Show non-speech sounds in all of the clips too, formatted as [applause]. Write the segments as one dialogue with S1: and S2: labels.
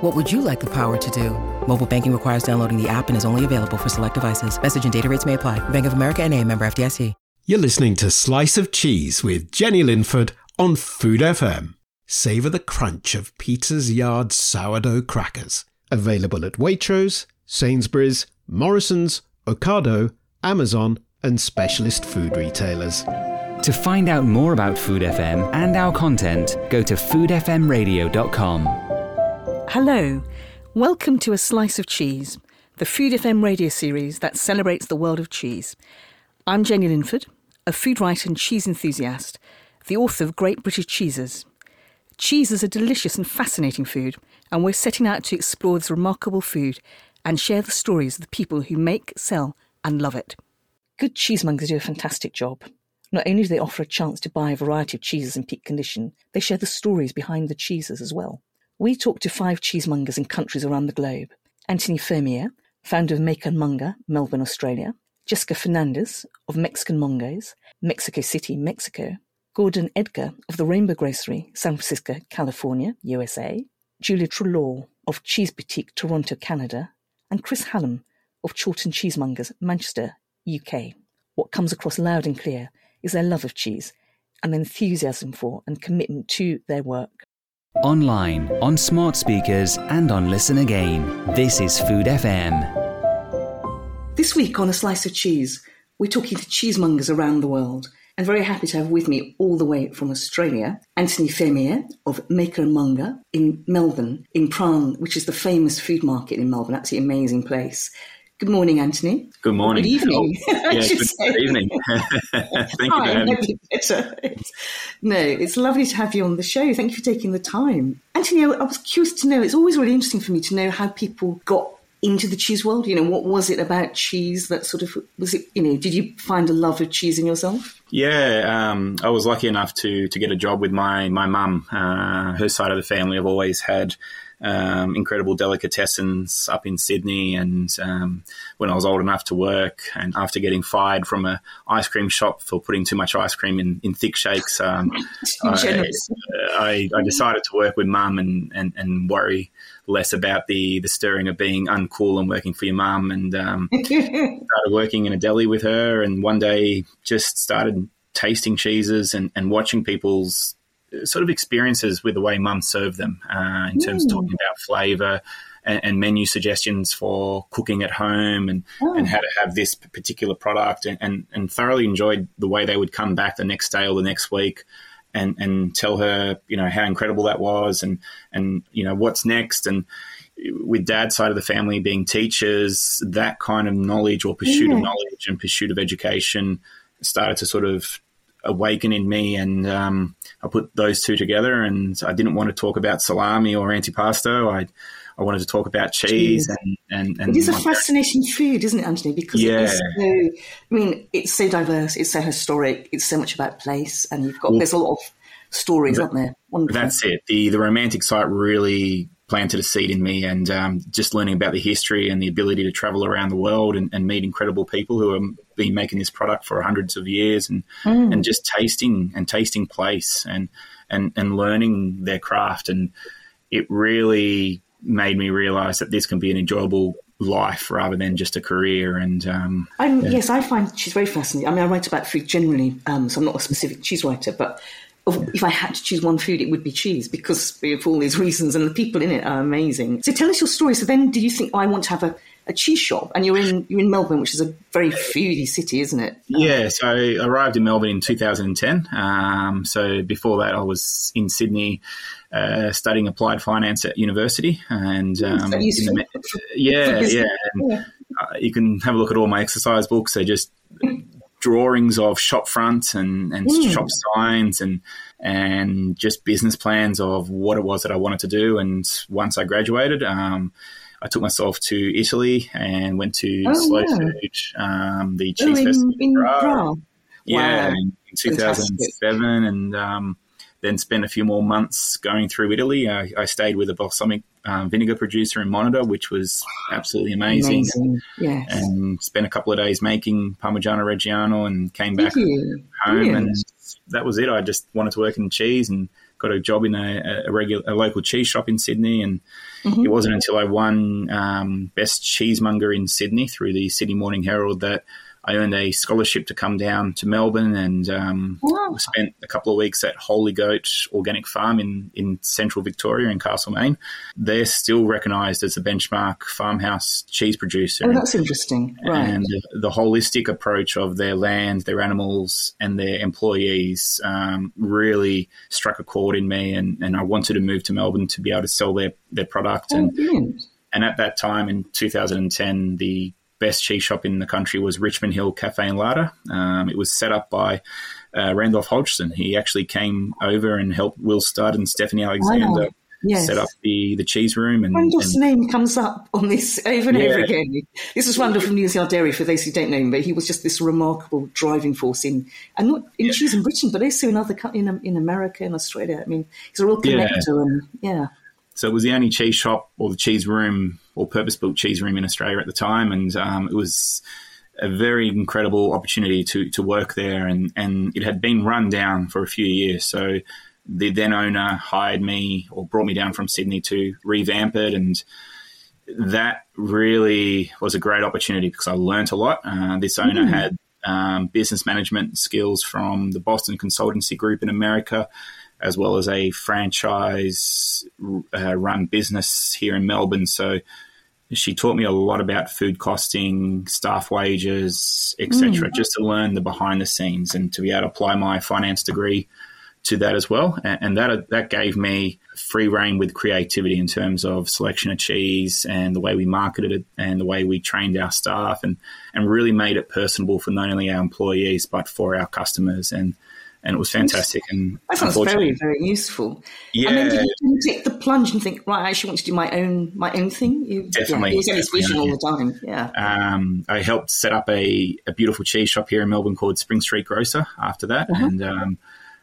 S1: What would you like the power to do? Mobile banking requires downloading the app and is only available for select devices. Message and data rates may apply. Bank of America and a member FDIC.
S2: You're listening to Slice of Cheese with Jenny Linford on Food FM. Savour the crunch of Peter's Yard sourdough crackers. Available at Waitrose, Sainsbury's, Morrison's, Ocado, Amazon, and specialist food retailers.
S3: To find out more about Food FM and our content, go to foodfmradio.com.
S4: Hello. Welcome to A Slice of Cheese, the Food FM radio series that celebrates the world of cheese. I'm Jenny Linford, a food writer and cheese enthusiast, the author of Great British Cheeses. Cheese is a delicious and fascinating food, and we're setting out to explore this remarkable food and share the stories of the people who make, sell, and love it. Good cheesemongers do a fantastic job. Not only do they offer a chance to buy a variety of cheeses in peak condition, they share the stories behind the cheeses as well. We talked to five cheesemongers in countries around the globe. Anthony Femia, founder of Maker and Melbourne, Australia. Jessica Fernandez of Mexican Mongers, Mexico City, Mexico. Gordon Edgar of the Rainbow Grocery, San Francisco, California, USA. Julia Treloar of Cheese Boutique, Toronto, Canada. And Chris Hallam of Chorlton Cheesemongers, Manchester, UK. What comes across loud and clear is their love of cheese and enthusiasm for and commitment to their work.
S3: Online, on smart speakers, and on Listen Again. This is Food FM.
S4: This week on A Slice of Cheese, we're talking to cheesemongers around the world. And very happy to have with me all the way from Australia, Anthony Femia of Maker and Monger in Melbourne, in Prahran, which is the famous food market in Melbourne. Absolutely amazing place. Good morning, Anthony.
S5: Good morning.
S4: Good evening.
S5: Oh, [laughs] yeah, good, good, evening. [laughs] [laughs] Thank you for having me.
S4: No, it's lovely to have you on the show. Thank you for taking the time. Anthony, I was curious to know, it's always really interesting for me to know how people got into the cheese world. You know, what was it about cheese that sort of was it? You know, did you find a love of cheese in yourself?
S5: Yeah, um, I was lucky enough to to get a job with my my mum. Uh, her side of the family have always had. Um, incredible delicatessens up in Sydney, and um, when I was old enough to work, and after getting fired from a ice cream shop for putting too much ice cream in, in thick shakes, um, [laughs] I, I, I, decided to work with mum and, and, and worry less about the the stirring of being uncool and working for your mum, and um, [laughs] started working in a deli with her, and one day just started tasting cheeses and, and watching people's sort of experiences with the way mum served them uh, in terms of talking about flavour and, and, menu suggestions for cooking at home and, oh. and how to have this particular product and, and, and, thoroughly enjoyed the way they would come back the next day or the next week and, and tell her, you know, how incredible that was and, and, you know, what's next. And with dad's side of the family being teachers, that kind of knowledge or pursuit yeah. of knowledge and pursuit of education started to sort of awaken in me, and um, I put those two together. And I didn't want to talk about salami or antipasto. I I wanted to talk about cheese, cheese. And, and, and,
S4: it is a fascinating food, isn't it, Anthony? Because yeah. so, I mean, it's so diverse, it's so historic, it's so much about place, and you've got well, there's a lot of stories,
S5: that,
S4: aren't there?
S5: Wonderful. That's it. The the romantic site really planted a seed in me, and um, just learning about the history and the ability to travel around the world and, and meet incredible people who have been making this product for hundreds of years, and mm. and just tasting and tasting place and and and learning their craft, and it really made me realize that this can be an enjoyable life rather than just a career. And um,
S4: yeah. yes, I find she's very fascinating. I mean, I write about food generally, um, so I'm not a specific cheese writer, but if I had to choose one food, it would be cheese because of all these reasons, and the people in it are amazing. So tell us your story. So then, did you think, oh, I want to have a, a cheese shop, and you're in you're in Melbourne, which is a very foodie city, isn't it?
S5: Yeah, so I arrived in Melbourne in 2010. Um, so before that, I was in Sydney uh, studying applied finance at university, and um, the, yeah, [laughs] yeah, and, uh, you can have a look at all my exercise books. They're just drawings of shop fronts and, and mm. shop signs and and just business plans of what it was that I wanted to do. And once I graduated, um, I took myself to Italy and went to oh, Slow Food, um, the cheese oh, festival in, in Yeah, in 2007, and um, then spent a few more months going through Italy. I, I stayed with a balsamic um, vinegar producer in Modena, which was absolutely amazing.
S4: amazing. Yes.
S5: And spent a couple of days making Parmigiano Reggiano and came back home. Brilliant. And that was it. I just wanted to work in cheese and got a job in a, a regular a local cheese shop in Sydney, and mm-hmm. it wasn't until I won um, best cheesemonger in Sydney through the Sydney Morning Herald that I earned a scholarship to come down to Melbourne and um, wow. spent a couple of weeks at Holy Goat Organic Farm in, in central Victoria in Castlemaine. They're still recognised as the benchmark farmhouse cheese producer.
S4: Oh, that's interesting. Right.
S5: And the, the holistic approach of their land, their animals, and their employees um, really struck a chord in me. And, and I wanted to move to Melbourne to be able to sell their, their product.
S4: Oh,
S5: and,
S4: brilliant.
S5: and at that time in 2010, the best cheese shop in the country was Richmond Hill Cafe and Larder. Um, it was set up by uh, Randolph Hodgson. He actually came over and helped Will Studd and Stephanie Alexander. Yes. set up the, the cheese room. And,
S4: Randolph's and, name comes up on this over and yeah. over again. This is Randolph from Neal's Yard Dairy, for those who don't know him, but he was just this remarkable driving force in, and not in yeah. cheese in Britain, but also in other in, in America and Australia. I mean, he's a real connector, yeah. and yeah.
S5: So it was the only cheese shop or the cheese room or purpose built cheese room in Australia at the time, and um, it was a very incredible opportunity to to work there, and and it had been run down for a few years, so. The then owner hired me or brought me down from Sydney to revamp it, and that really was a great opportunity because I learnt a lot. Uh, this owner mm. had um, business management skills from the Boston Consultancy Group in America, as well as a franchise uh, run business here in Melbourne. So she taught me a lot about food costing, staff wages, etc., mm. just to learn the behind the scenes and to be able to apply my finance degree to that as well. And that that gave me free reign with creativity in terms of selection of cheese and the way we marketed it and the way we trained our staff and and really made it personable for not only our employees but for our customers and and it was fantastic. And
S4: I thought it was very, very useful.
S5: Yeah.
S4: And then did you take the plunge and think, right, I actually want to do my own, my own thing? You,
S5: Definitely.
S4: Yeah, it was this vision all the time. Yeah.
S5: Um, I helped set up a, a beautiful cheese shop here in Melbourne called Spring Street Grocer after that, uh-huh. and um,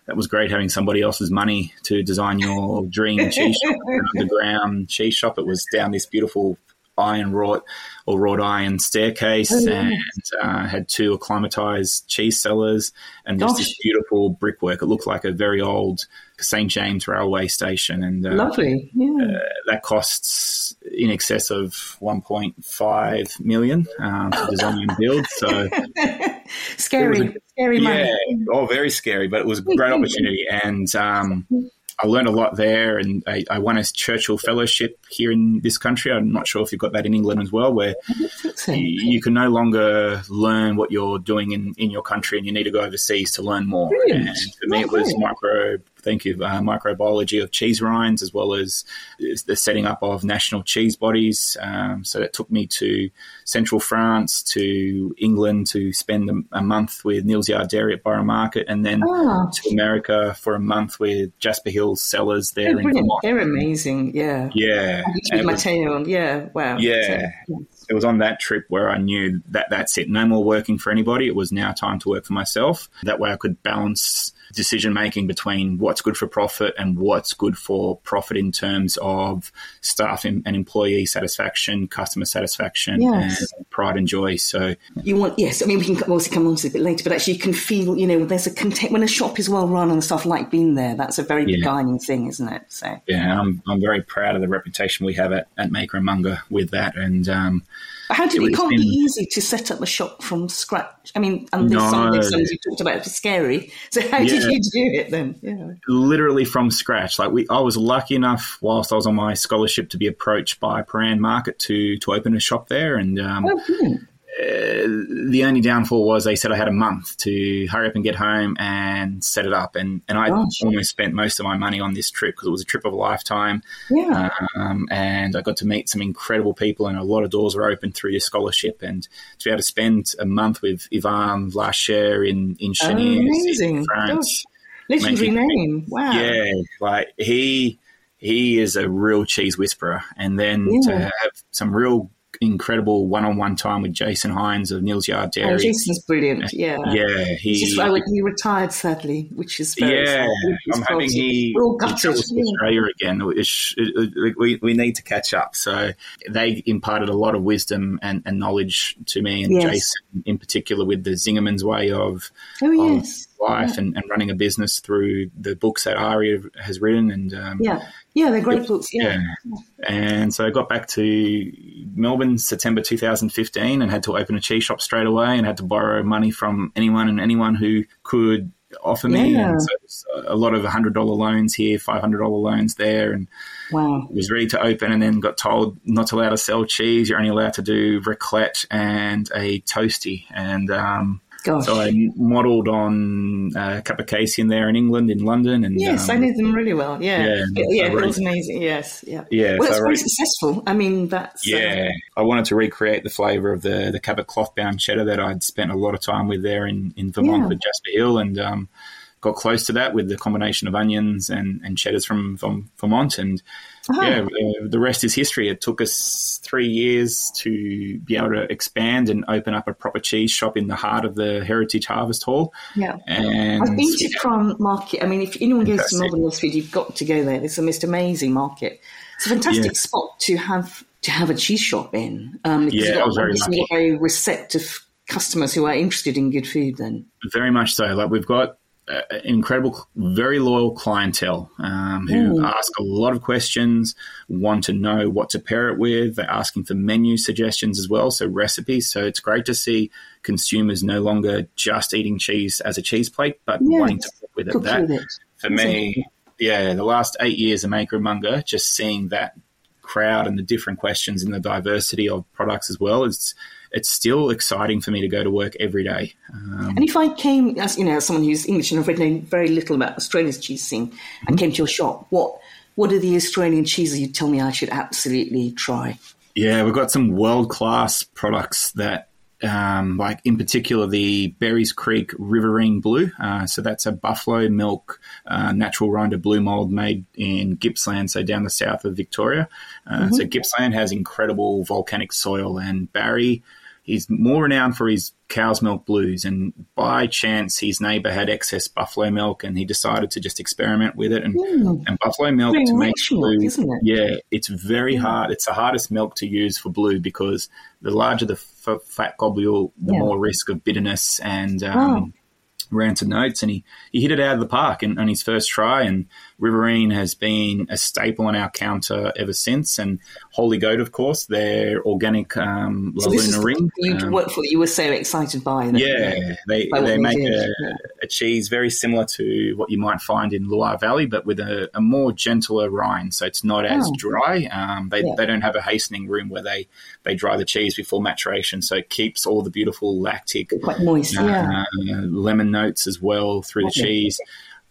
S5: that was great having somebody else's money to design your dream cheese shop, [laughs] underground cheese shop. It was down this beautiful iron wrought or wrought iron staircase oh, and uh, had two acclimatized cheese cellars and just this beautiful brickwork. It looked like a very old St James railway station, and
S4: uh, lovely. Yeah. Uh,
S5: that costs in excess of 1.5 million um, to design and build. So [laughs]
S4: scary, a, scary
S5: yeah, money. oh, very scary, but it was a great opportunity, and um, I learned a lot there, and I, I, won a Churchill Fellowship here in this country. I'm not sure if you've got that in England as well, where you, you, can no longer learn what you're doing in, in your country, and you need to go overseas to learn more.
S4: Brilliant.
S5: And for me, it was micro thank you, uh, microbiology of cheese rinds, as well as the setting up of national cheese bodies. Um, so that took me to central France, to England to spend a, a month with Neal's Yard Dairy at Borough Market, and then oh. to America for a month with Jasper Hills Cellars there oh, in Vermont.
S4: They're amazing, yeah.
S5: Yeah.
S4: Mateo, yeah, wow.
S5: Yeah. So, it was on that trip where I knew that that's it. No more working for anybody. It was now time to work for myself. That way I could balance decision making between what's good for profit and what's good for profit in terms of staff and, employee satisfaction, customer satisfaction, yes. and pride and joy. So
S4: you want yes, I mean we can also come on to it a bit later, but actually you can feel you know there's a content when a shop is well run and stuff like being there. That's a very yeah. beguiling thing, isn't it? So
S5: yeah, I'm I'm very proud of the reputation we have at, at Maker and Monger with that and. Um,
S4: How did it, it can't be easy to set up a shop from scratch? I mean, and there's some of
S5: No.
S4: the things you talked about are scary. [laughs] So how did you do it then? Yeah.
S5: literally from scratch. Like we, I was lucky enough whilst I was on my scholarship to be approached by Prahran Market to to open a shop there, and um,
S4: Oh,
S5: the only downfall was they said I had a month to hurry up and get home and set it up, and and I
S4: Gosh.
S5: almost spent most of my money on this trip because it was a trip of a lifetime.
S4: Yeah.
S5: Um, and I got to meet some incredible people, and a lot of doors were open through your scholarship. And to be able to spend a month with Ivan Larcher in in Cheniers,
S4: amazing.
S5: in France,
S4: Legendary
S5: making-
S4: name. Wow.
S5: yeah, like he he is a real cheese whisperer, and then to have some real incredible one-on-one time with Jason Hinds of Neal's Yard Dairy.
S4: Oh, Jason's brilliant. Yeah.
S5: yeah, he.
S4: Just, he retired sadly, which is very
S5: yeah. I'm hoping he, he travels to Australia again. It's- it- it- we, we need to catch up. So they imparted a lot of wisdom and, and knowledge to me and
S4: Yes.
S5: Jason in particular with the Zingerman's way of,
S4: Oh,
S5: of
S4: yes.
S5: life and, and running a business through the books that Ari has written. And um,
S4: Yeah. Yeah, they're great books. Yeah.
S5: and so I got back to Melbourne September 2015 and had to open a cheese shop straight away and had to borrow money from anyone and anyone who could offer me.
S4: Yeah.
S5: And so a lot of $100 loans here, $500 loans there. And
S4: Wow.
S5: was ready to open and then got told not allowed to sell cheese. You're only allowed to do raclette and a toasty. And um,
S4: Gosh.
S5: so I modelled on a couple of uh, Kappacasein there in England, in London. And
S4: Yes,
S5: um,
S4: I know them really well. Yeah.
S5: Yeah,
S4: Yeah, yeah it was amazing. Yes. Yeah.
S5: Yeah,
S4: Well,
S5: so
S4: it's very successful. I mean, that's. uh,
S5: Yeah, I wanted to recreate the flavour of the the Cabot cloth bound cheddar that I'd spent a lot of time with there in, in Vermont
S4: Yeah.
S5: with Jasper Hill, and um, got close to that with the combination of onions and, and cheddars from, from Vermont. And Yeah, uh, the rest is history. It took us three years to be able to expand and open up a proper cheese shop in the heart of the Heritage Harvest Hall.
S4: Yeah.
S5: And
S4: I've been to Prahran Market. I mean, if anyone goes to Melbourne Westfield, you've got to go there. It's the most amazing market. It's a fantastic
S5: Yeah.
S4: spot to have to have a cheese shop in. Um,
S5: Yeah, I was very lucky.
S4: very receptive customers who are interested in good food. Then,
S5: Very much so. Like we've got an incredible, very loyal clientele um, who
S4: Mm.
S5: ask a lot of questions, want to know what to pair it with. They're asking for menu suggestions as well, so recipes. So it's great to see consumers no longer just eating cheese as a cheese plate, but
S4: Yes.
S5: wanting to cook with it.
S4: Cook
S5: That
S4: with it.
S5: for me, yeah, the last eight years of Maker and Monger, just seeing that crowd and the different questions and the diversity of products as well, it's it's still exciting for me to go to work every day. Um,
S4: and if I came as you know, as someone who's English and I've read very little about Australia's cheese scene,
S5: Mm-hmm.
S4: and came to your shop, what what are the Australian cheeses you'd tell me I should absolutely try?
S5: Yeah, we've got some world class products that, um, like in particular, the Berrys Creek Riverine Blue. Uh, so that's a buffalo milk uh, natural rinder blue mold made in Gippsland, so down the south of Victoria. Uh, So Gippsland has incredible volcanic soil, and Barry. He's more renowned for his cow's milk blues, and by chance, his neighbour had excess buffalo milk, and he decided to just experiment with it. And, and buffalo milk to make blue,
S4: isn't it?
S5: yeah, it's very hard. It's the hardest milk to use for blue because the larger the f- fat globule, the
S4: Yeah.
S5: more risk of bitterness and um,
S4: Wow.
S5: rancid notes. And he, he hit it out of the park in, on his first try. And Riverine has been a staple on our counter ever since. And Holy Goat, of course, their organic um, La
S4: So
S5: Luna ring.
S4: you
S5: um,
S4: work for you were so excited by. that-
S5: yeah, they, they
S4: they
S5: make a,
S4: yeah.
S5: a cheese very similar to what you might find in Loire Valley, but with a, a more gentler rind. So it's not as
S4: Oh.
S5: dry. Um, they,
S4: Yeah.
S5: they don't have a hastening room where they, they dry the cheese before maturation. So it keeps all the beautiful lactic
S4: Quite moist, yeah.
S5: uh, lemon notes as well through the cheese.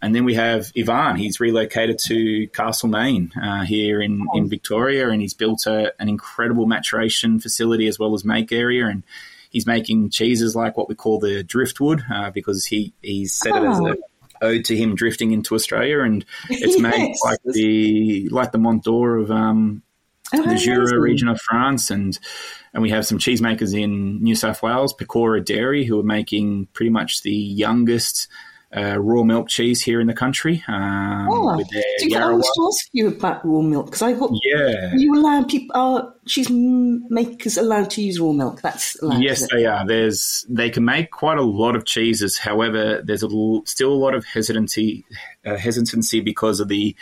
S5: And then we have Ivan. He's relocated to Castlemaine uh, here in,
S4: Oh.
S5: in Victoria, and he's built a, an incredible maturation facility as well as make area. And he's making cheeses like what we call the driftwood uh, because he he's set it as
S4: Oh.
S5: a ode to him drifting into Australia, and it's made like the like the Mont d'Or of um,
S4: Oh,
S5: the Jura region of France, and and we have some cheesemakers in New South Wales, Pecora Dairy, who are making pretty much the youngest uh, raw milk cheese here in the country um,
S4: Oh,
S5: with
S4: you I was to ask you about raw milk because I thought
S5: Yeah.
S4: you allow people are cheese makers allowed to use raw milk. That's allowed,
S5: Yes, they are. There's they can make quite a lot of cheeses. However, there's a l- still a lot of hesitancy uh, hesitancy because of the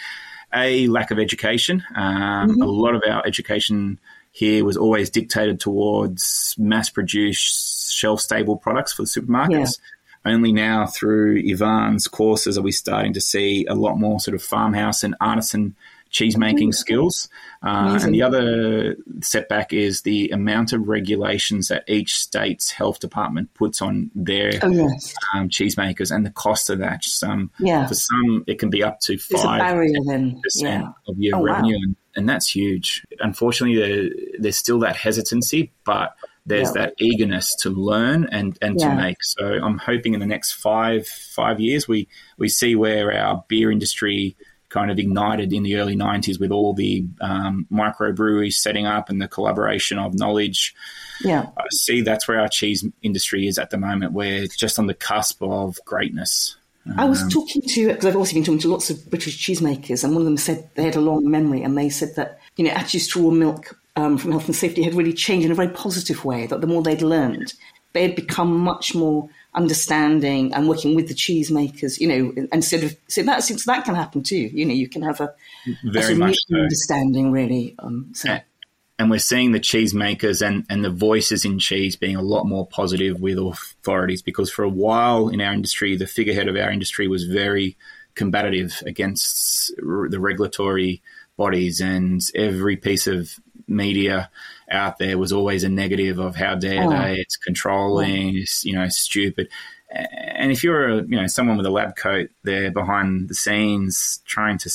S5: a lack of education. Um,
S4: Mm-hmm.
S5: A lot of our education here was always dictated towards mass produced, shelf stable products for the supermarkets. Only now through Ivan's courses are we starting to see a lot more sort of farmhouse and artisan cheese making skills. Uh, and the other setback is the amount of regulations that each state's health department puts on their
S4: Oh, yes.
S5: um, cheesemakers and the cost of that. Some,
S4: Yeah.
S5: For some, it can be up to 5%
S4: Yeah.
S5: of your
S4: Oh, wow.
S5: revenue, and, and that's huge. Unfortunately, there, there's still that hesitancy, but there's
S4: Yeah.
S5: that eagerness to learn and, and
S4: Yeah.
S5: to make. So I'm hoping in the next five five years we we see where our beer industry kind of ignited in the early 90s with all the um, microbreweries setting up and the collaboration of knowledge.
S4: Yeah.
S5: I see that's where our cheese industry is at the moment. We're just on the cusp of greatness.
S4: I was
S5: Um,
S4: talking to because I've also been talking to lots of British cheesemakers, and one of them said they had a long memory, and they said that you know actually straw milk um, from health and safety had really changed in a very positive way. That the more they'd learned, they had become much more understanding and working with the cheesemakers. You know, and sort of so that since that can happen too. You know, you can have a, a
S5: Very
S4: of
S5: much so.
S4: understanding really. Um, so.
S5: and we're seeing the cheesemakers and, and the voices in cheese being a lot more positive with authorities because for a while in our industry, the figurehead of our industry was very combative against r- the regulatory bodies, and every piece of media out there was always a negative of how dare
S4: Oh.
S5: they, it's controlling, it's you know stupid. And if you're a you know someone with a lab coat there behind the scenes trying to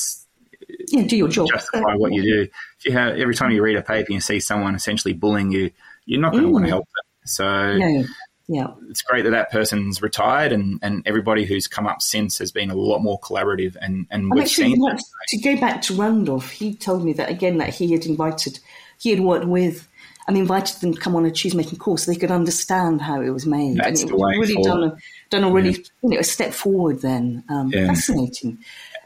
S4: yeah, do your job.
S5: justify what you do. If you have every time you read a paper and you see someone essentially bullying you, you're not going to want
S4: Mm.
S5: to help them. So
S4: No, yeah.
S5: it's great that that person's retired, and, and everybody who's come up since has been a lot more collaborative, and and
S4: And
S5: we've
S4: actually,
S5: seen.
S4: to go back to Randolph, he told me that again that he had invited, he had worked with and invited them to come on a cheese making course so they could understand how it was made.
S5: That's
S4: and
S5: the
S4: it was
S5: way
S4: really done
S5: forward.
S4: a, done a really you know a step forward. Then um,
S5: Yeah.
S4: fascinating.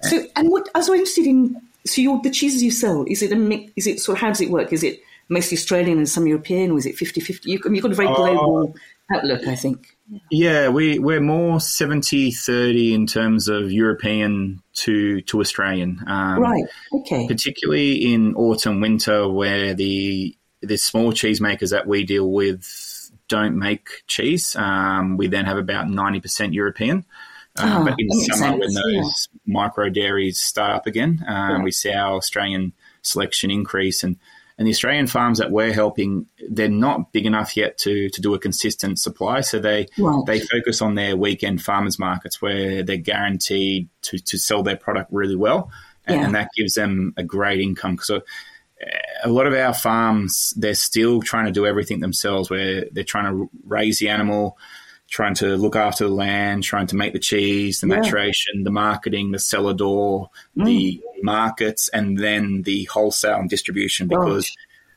S4: So, and what I was interested in. So, the cheeses you sell is it a mix? Is it sort of how does it work? Is it mostly Australian and some European, or is it 50-50? You, you've got a very
S5: Oh.
S4: global outlook, I think.
S5: Yeah, we, we're more 70 30 in terms of European to, to Australian. Um,
S4: right. Okay.
S5: particularly in autumn winter where the the small cheesemakers that we deal with don't make cheese um, we then have about 90% european uh,
S4: Ah,
S5: but in summer when
S4: sense,
S5: those micro dairies start up again um,
S4: Right.
S5: we see our australian selection increase and and the Australian farms that we're helping, they're not big enough yet to, to do a consistent supply. So they
S4: Right.
S5: they focus on their weekend farmers markets where they're guaranteed to, to sell their product really well and,
S4: Yeah.
S5: and that gives them a great income. So a lot of our farms, they're still trying to do everything themselves, where they're trying to raise the animal, trying to look after the land, trying to make the cheese, the
S4: Yeah.
S5: maturation, the marketing, the cellar door, the markets, and then the wholesale and distribution. Because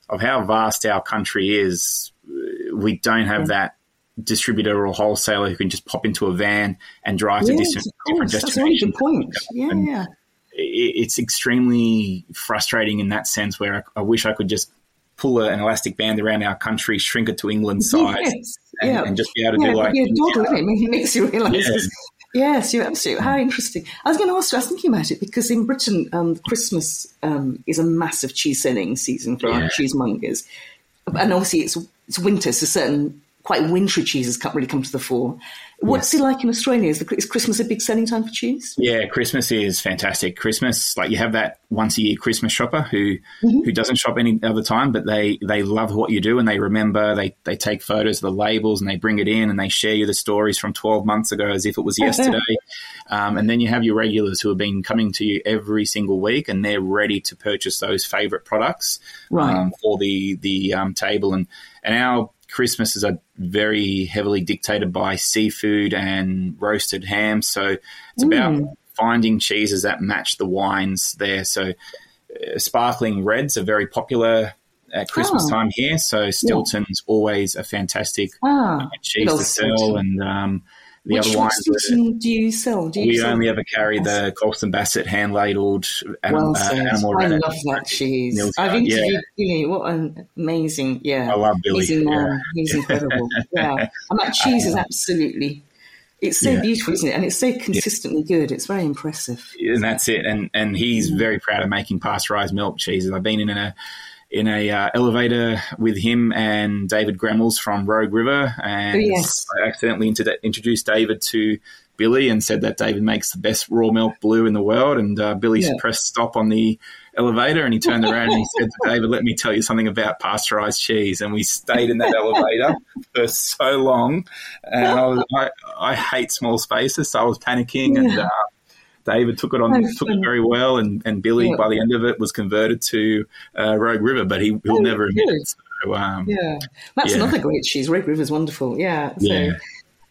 S5: of how vast our country is, we don't have that distributor or wholesaler who can just pop into a van and drive to
S4: Yes,
S5: different,
S4: of
S5: different
S4: a
S5: destinations.
S4: Yeah,
S5: And- it's extremely frustrating in that sense where I, I wish I could just pull a, an elastic band around our country, shrink it to England's size,
S4: Yes,
S5: and,
S4: yeah.
S5: and just be able to
S4: yeah,
S5: do like.
S4: you're a doddle, isn't it? Makes you realise.
S5: Yeah.
S4: Yes, you're absolutely. How interesting. I was going to ask you, I was thinking about it because in Britain, um, Christmas um, is a massive cheese selling season for our
S5: Yeah.
S4: cheesemongers. And obviously, it's, it's winter, so certain quite wintry cheeses can't really come to the fore. What's it like in Australia? Is, the, is Christmas a big selling time for cheese?
S5: Yeah, Christmas is fantastic. Christmas, like you have that once a year Christmas shopper who who doesn't shop any other time, but they they love what you do and they remember. They they take photos of the labels and they bring it in and they share you the stories from twelve months ago as if it was [laughs] yesterday. um, and then you have your regulars who have been coming to you every single week and they're ready to purchase those favorite products
S4: Right.
S5: um, for the the um, table and and our Christmases are very heavily dictated by seafood and roasted ham. So it's about finding cheeses that match the wines there. So uh, sparkling reds are very popular at Christmas
S4: Oh.
S5: time here. So Stilton's always a fantastic
S4: Ah,
S5: cheese to sell,
S4: Stilton.
S5: and um, the
S4: Which,
S5: other wines.
S4: do you sell? Do you
S5: we
S4: sell?
S5: only ever carry the Colston Bassett hand ladled animal,
S4: Well
S5: uh, animal
S4: I love that cheese. I've
S5: Guard, yeah.
S4: Billy. What an amazing, yeah.
S5: I love Billy,
S4: He's, man.
S5: yeah.
S4: He's incredible. yeah. [laughs] And that cheese is absolutely, it's so
S5: Yeah.
S4: beautiful, isn't it? And it's so consistently good. It's very impressive.
S5: and that's it. And and he's very proud of making pasteurized milk cheeses. I've been in a in a uh, elevator with him and David Gremmels from Rogue River, and
S4: Oh, yes.
S5: I accidentally inter- introduced David to Billy and said that David makes the best raw milk blue in the world. And uh, Billy
S4: Yeah.
S5: pressed stop on the elevator and he turned [laughs] around and he said to David, "Let me tell you something about pasteurized cheese." And we stayed in that elevator [laughs] for so long, and I, was, I, I hate small spaces, so I was panicking and. Uh, David took it on,
S4: Oh,
S5: took it very well, and, and Billy,
S4: Yeah.
S5: by the end of it, was converted to uh, Rogue River, but he, he'll
S4: Oh,
S5: never admit it. So, um,
S4: Yeah, that's
S5: Yeah.
S4: another great cheese. Red River's wonderful. Yeah. So,
S5: Yeah.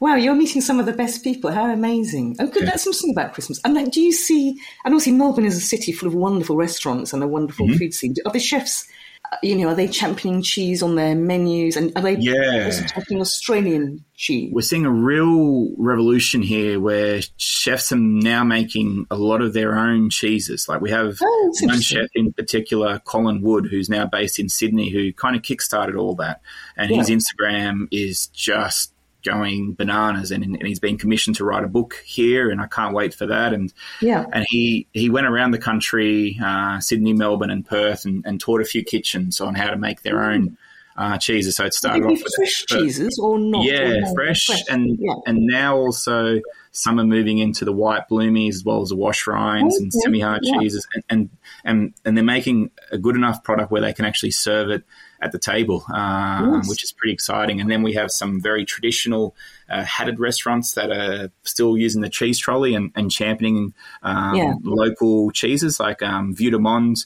S4: wow, you're meeting some of the best people. How amazing! Oh, good. That's something about Christmas. And like, do you see? And obviously, Melbourne is a city full of wonderful restaurants and a wonderful
S5: Mm-hmm.
S4: food scene. Are the chefs? You know, are they championing cheese on their menus? And are they
S5: Yeah.
S4: also talking Australian cheese?
S5: we're seeing a real revolution here where chefs are now making a lot of their own cheeses. Like we have
S4: Oh,
S5: one chef in particular, Colin Wood, who's now based in Sydney, who kind of kickstarted all that. And his Instagram is just going bananas and, and he's been commissioned to write a book here and I can't wait for that and
S4: Yeah.
S5: and he he went around the country uh, Sydney Melbourne and Perth and, and taught a few kitchens on how to make their own uh, cheeses so it started off with
S4: fresh cheeses or not?
S5: Yeah,
S4: Or no?
S5: fresh, and
S4: Yeah.
S5: and now also some are moving into the white bloomies as well as the wash rinds and semi-hard
S4: yeah.
S5: cheeses, and, and and and they're making a good enough product where they can actually serve it at the table, um, which is pretty exciting. And then we have some very traditional uh, hatted restaurants that are still using the cheese trolley and, and championing um,
S4: Yeah.
S5: local cheeses like um, Vue de Monde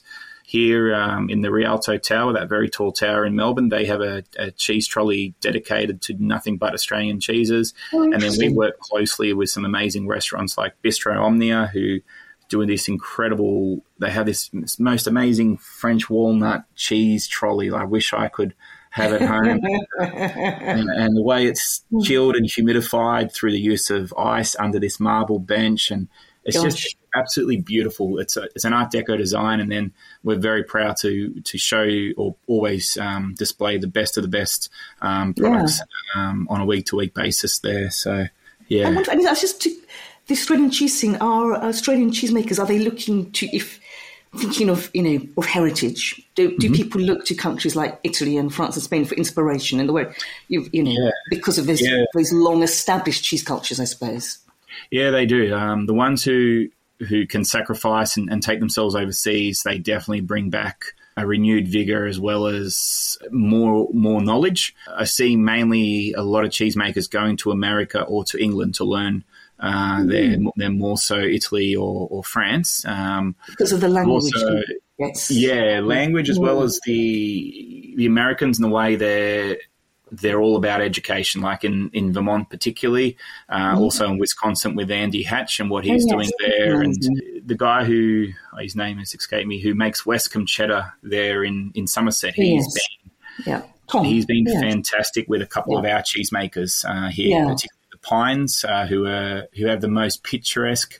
S5: here um, in the Rialto Tower, that very tall tower in Melbourne, they have a, a cheese trolley dedicated to nothing but Australian cheeses.
S4: Oh,
S5: and then we work closely with some amazing restaurants like Bistro Omnia, who doing this incredible. They have this most amazing French walnut cheese trolley. I wish I could have at home. [laughs] and, and the way it's chilled and humidified through the use of ice under this marble bench, and it's
S4: Gosh.
S5: just absolutely beautiful. It's a, it's an Art Deco design, and then we're very proud to to show or always um, display the best of the best um, products um, on a week to week basis there. So yeah,
S4: I wonder, I mean, that's just to, the Australian cheese. Are Australian cheesemakers are they looking to if thinking of you know of heritage? Do, do
S5: Mm-hmm.
S4: people look to countries like Italy and France and Spain for inspiration? In the way you you know
S5: Yeah.
S4: because of those
S5: Yeah.
S4: those long established cheese cultures, I suppose.
S5: Yeah, they do. Um, the ones who who can sacrifice and, and take themselves overseas, they definitely bring back a renewed vigor as well as more more knowledge. I see mainly a lot of cheesemakers going to America or to England to learn. Uh, they're, they're more so Italy or, or France. Um,
S4: Because of the language.
S5: also,
S4: yes.
S5: yeah, language as well as the the Americans and the way they're they're all about education. Like in, in Vermont, particularly, uh, also in Wisconsin with Andy Hatch and what he's
S4: Mm-hmm. Oh,
S5: doing there, and the guy who oh, his name has escaped me, who makes Westcombe cheddar there in in Somerset. He's
S4: Yes.
S5: been
S4: Yeah. Tom.
S5: He's been
S4: yeah.
S5: fantastic with a couple of our cheesemakers uh, here,
S4: Yeah.
S5: particularly Pines, uh, who are who have the most picturesque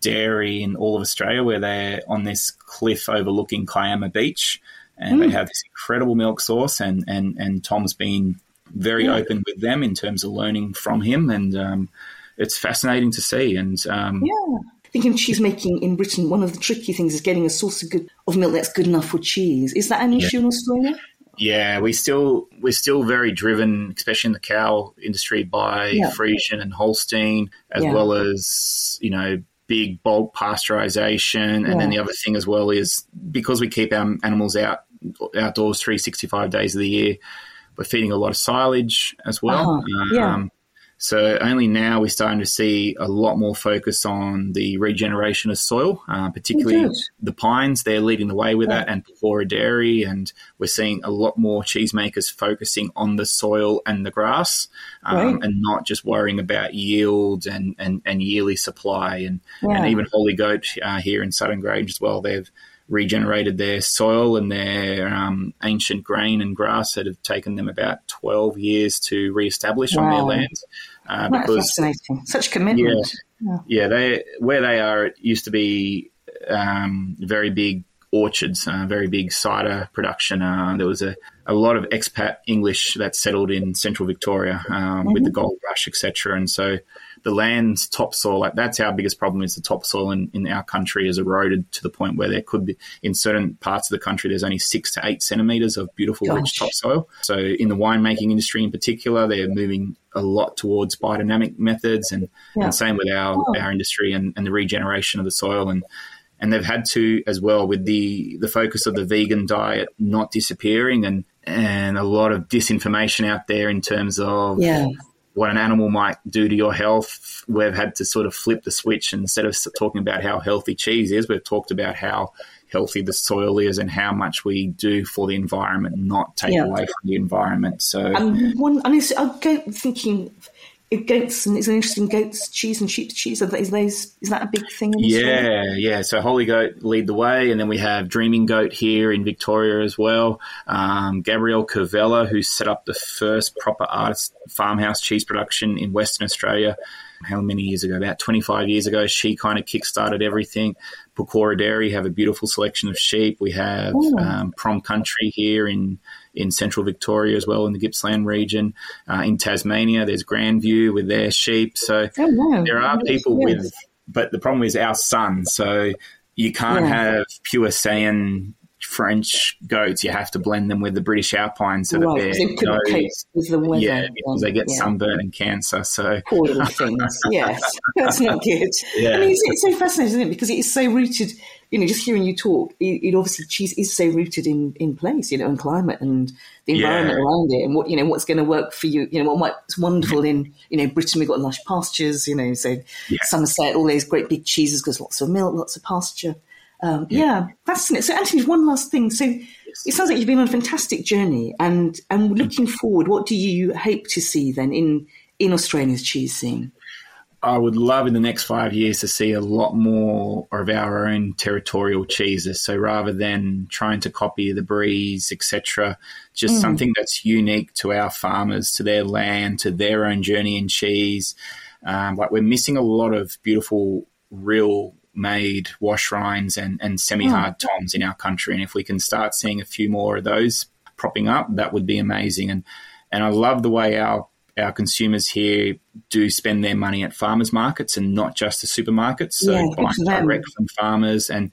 S5: dairy in all of Australia, where they're on this cliff overlooking Kiama Beach, and
S4: Mm.
S5: they have this incredible milk source. And and and Tom's been very open with them in terms of learning from him, and um, it's fascinating to see. And um,
S4: Yeah. I think in cheese making in Britain, one of the tricky things is getting a source of good of milk that's good enough for cheese. Is that an issue in Australia?
S5: Yeah, we still we're still very driven, especially in the cow industry, by
S4: Yeah.
S5: Friesian and Holstein, as
S4: Yeah.
S5: well as you know big bulk pasteurization. And then the other thing as well is because we keep our animals out outdoors 365 days of the year, we're feeding a lot of silage as well.
S4: Uh-huh, yeah.
S5: So only now we're starting to see a lot more focus on the regeneration of soil, uh, particularly the pines. They're leading the way with that, and Pecora Dairy, and we're seeing a lot more cheesemakers focusing on the soil and the grass, um,
S4: Right.
S5: and not just worrying about yield and, and, and yearly supply. And, and even Holy Goat uh, here in Sutton Grange as well, they've regenerated their soil and their um, ancient grain and grass that have taken them about 12 years to re-establish on their
S4: Wow.
S5: land. Uh,
S4: That's
S5: because
S4: fascinating. Such commitment.
S5: yeah, they where they are. It used to be um, very big orchards, uh, very big cider production. Uh, there was a, a lot of expat English that settled in central Victoria um, with the gold rush, etc. And so the land's topsoil, like that's our biggest problem is the topsoil in, in our country is eroded to the point where there could be, in certain parts of the country, there's only six to eight centimetres of beautiful, Gosh. rich topsoil. So in the winemaking industry in particular, they're moving a lot towards biodynamic methods and, yeah. and same with our, oh. our industry and, and the regeneration of the soil. And and they've had to as well with the the focus of the vegan diet not disappearing and and a lot of disinformation out there in terms of
S4: yeah.
S5: What an animal might do to your health. We've had to sort of flip the switch instead of talking about how healthy cheese is, we've talked about how healthy the soil is and how much we do for the environment, not take yeah. away from the environment. So,
S4: and one, and I'll go thinking goats and it's an interesting goats cheese and sheep cheese. Is those is that a big thing?
S5: yeah, yeah. So Holy Goat lead the way, and then we have Dreaming Goat here in Victoria as well. Um, Gabrielle Kervella, who set up the first proper artist farmhouse cheese production in Western Australia. How many years ago? About 25 years ago. She kind of kick-started everything. Pecora Dairy have a beautiful selection of sheep. We have um, Prom Country here in in central Victoria as well in the Gippsland region. Uh, in Tasmania, there's Grandview with their sheep. So oh, there are people yes. with, but the problem is our sun. So you can't yeah. have pure Saiyan French goats, you have to blend them with the British Alpine so right, that
S4: they're no, with the weather.
S5: Yeah, because they get yeah. sunburn and cancer. So
S4: poor little things. [laughs] yes, [laughs] that's not good. Yeah. I mean, it's, it's, so fascinating, isn't it? Because it's so rooted. You know, just hearing you talk, it, it, obviously cheese is so rooted in in place, you know, and climate and the environment yeah. around it, and what you know, what's going to work for you. You know, what what's wonderful in you know Britain, we've got lush pastures. You know, so yeah. Somerset, all those great big cheeses because lots of milk, lots of pasture. Um, yeah. yeah, fascinating. So, Anthony, one last thing. So, it sounds like you've been on a fantastic journey, and and looking forward, what do you hope to see then in in Australia's cheese scene?
S5: I would love in the next five years to see a lot more of our own territorial cheeses. So rather than trying to copy the Bries, etc., just mm. something that's unique to our farmers, to their land, to their own journey in cheese. Um, like we're missing a lot of beautiful, real made wash rinds and, and semi hard oh. toms in our country. And if we can start seeing a few more of those propping up, that would be amazing. And and I love the way our our consumers here do spend their money at farmers markets and not just the supermarkets. So yeah, buying direct from farmers and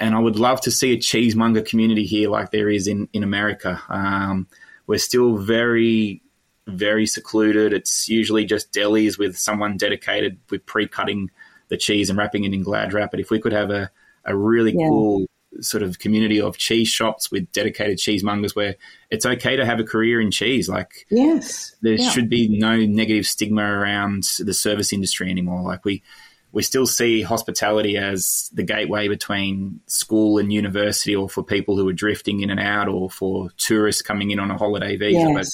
S5: and I would love to see a cheesemonger community here like there is in in America. Um, we're still very very secluded. It's usually just delis with someone dedicated with pre-cutting the cheese and wrapping it in glad wrap. But if we could have a, a really yeah. cool sort of community of cheese shops with dedicated cheesemongers where it's okay to have a career in cheese. Like,
S4: yes,
S5: there yeah. should be no negative stigma around the service industry anymore. Like, we, we still see hospitality as the gateway between school and university or for people who are drifting in and out or for tourists coming in on a holiday visa. Yes.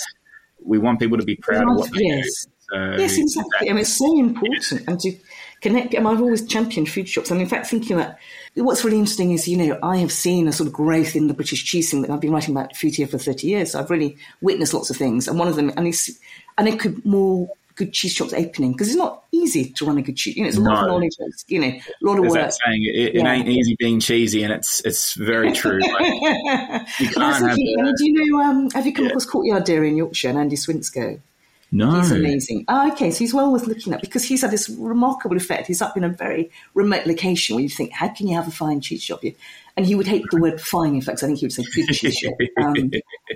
S5: But we want people to be proud of what they yes. do.
S4: So yes, exactly. I mean, it's so important. And to connect, I mean, I've always championed food shops. And in fact, thinking that what's really interesting is, you know, I have seen a sort of growth in the British cheese scene. I've been writing about food here for 30 years. So I've really witnessed lots of things. And one of them, and it's, and it could more good cheese shops opening because it's not easy to run a good cheese. You know, it's a no. lot of knowledge, you know, a lot of
S5: Is
S4: work.
S5: Saying it, it yeah. ain't easy being cheesy, and it's it's very true. [laughs] Like, you can't have.
S4: Do you know? Um, have you come yeah. across Courtyard Dairy in Yorkshire and Andy Swinscoe?
S5: No.
S4: He's amazing. Oh, okay, so he's well worth looking at because he's had this remarkable effect. He's up in a very remote location where you think, how can you have a fine cheese shop here? And he would hate the word fine, in fact. I think he would say good cheese shop. [laughs] Um,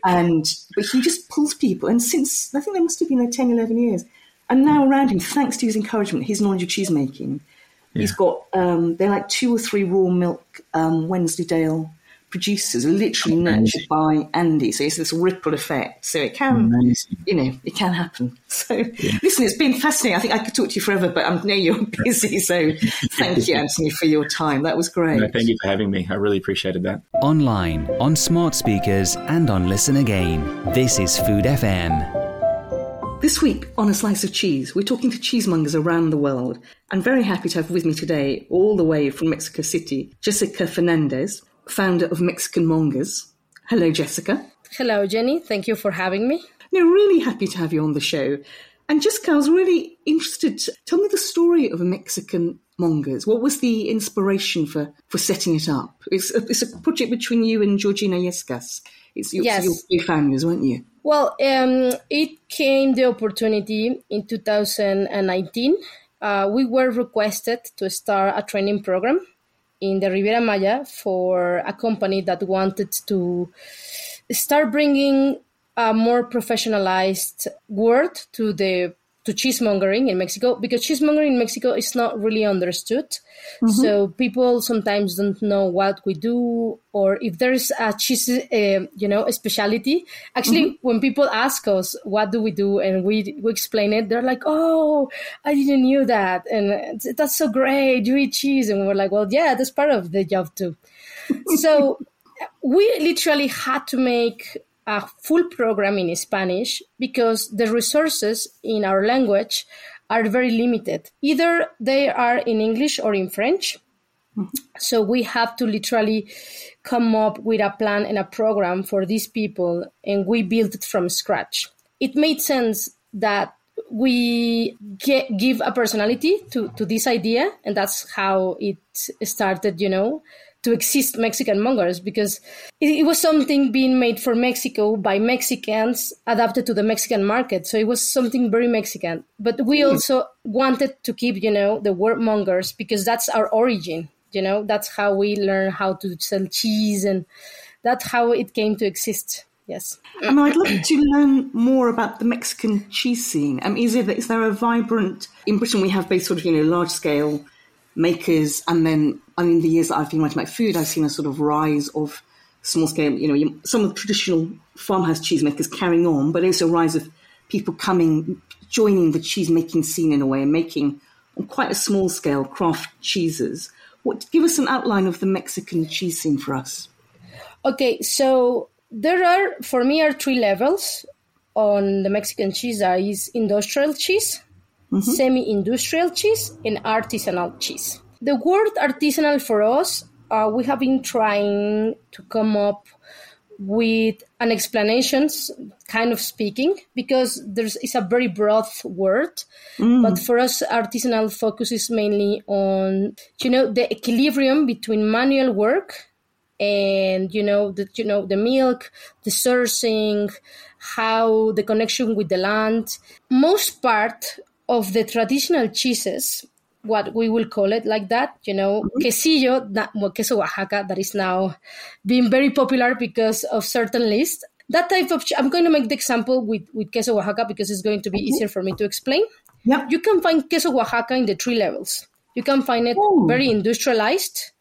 S4: and, but he just pulls people. And since, I think there must have been like 10, 11 years. And now around him, thanks to his encouragement, his knowledge of cheese making, yeah. he's got, um, they're like two or three raw milk um, Wensleydale producers literally nurtured by Andy. So it's this ripple effect. So it can, Amazing. you know, it can happen. [laughs] So yeah. listen, it's been fascinating. I think I could talk to you forever, but I know you're [laughs] busy. So thank you, Anthony, for your time. That was great.
S5: No, thank you for having me. I really appreciated that.
S3: Online, on smart speakers, and on Listen Again. This is Food FM.
S4: This week on A Slice of Cheese, we're talking to cheesemongers around the world. I'm very happy to have with me today, all the way from Mexico City, Jessica Fernandez, founder of Mexican Mongers. Hello, Jessica.
S6: Hello, Jenny. Thank you for having me.
S4: No, really happy to have you on the show. And Jessica, I was really interested. Tell me the story of Mexican Mongers. What was the inspiration for, for setting it up? It's a, it's a project between you and Georgina Yescas. It's your, yes. your two families, weren't you?
S6: Well, um, it came the opportunity in 2019 uh, we were requested to start a training program in the Riviera Maya for a company that wanted to start bringing a more professionalized world to the to cheesemongering in Mexico because cheesemongering in Mexico is not really understood. Mm-hmm. So people sometimes don't know what we do or if there's a cheese, uh, you know, a specialty. Actually, mm-hmm. when people ask us what do we do and we we explain it, they're like, "Oh, I didn't knew that," and that's so great. You eat cheese, and we're like, "Well, yeah, that's part of the job too." [laughs] so we literally had to make a full program in Spanish because the resources in our language are very limited. Either they are in English or in French. So we have to literally come up with a plan and a program for these people, and we built it from scratch. It made sense that we get, give a personality to, to this idea, and that's how it started, you know to exist Mexican mongers because it, it, was something being made for Mexico by Mexicans adapted to the Mexican market. So it was something very Mexican. But we mm. also wanted to keep, you know, the word mongers because that's our origin. You know, that's how we learn how to sell cheese and that's how it came to exist. Yes.
S4: I mean, I'd love to learn more about the Mexican cheese scene. Um, is, it, is there a vibrant, in Britain we have these sort of, you know, large scale makers. And then, I mean, the years that I've been writing about food, I've seen a sort of rise of small scale, you know, some of the traditional farmhouse cheesemakers carrying on, but also a rise of people coming, joining the cheese making scene in a way and making on quite a small scale craft cheeses. What, give us an outline of the Mexican cheese scene for us.
S6: Okay, so there are, for me, are three levels on the Mexican cheese. There is industrial cheese, mm-hmm. semi industrial cheese, and artisanal cheese. The word artisanal for us, uh, we have been trying to come up with an explanation, kind of speaking, because there's it's a very broad word. Mm. But for us, artisanal focuses mainly on you know the equilibrium between manual work and you know the you know the milk, the sourcing, how the connection with the land. Most part of the traditional cheeses, what we will call it like that, you know, mm-hmm. quesillo, that, well, queso Oaxaca, that is now being very popular because of certain lists. That type of, I'm going to make the example with, with queso Oaxaca because it's going to be mm-hmm. easier for me to explain.
S4: Yeah.
S6: You can find queso Oaxaca in the three levels. You can find it Ooh. very industrialized,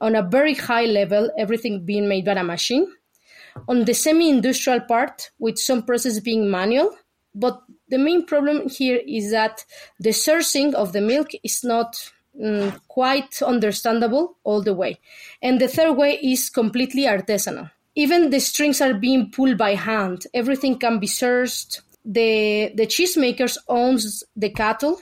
S6: on a very high level, everything being made by a machine. On the semi industrial part, with some process being manual, but the main problem here is that the sourcing of the milk is not mm, quite understandable all the way. And the third way is completely artisanal. Even the strings are being pulled by hand. Everything can be sourced. The the cheesemakers owns the cattle.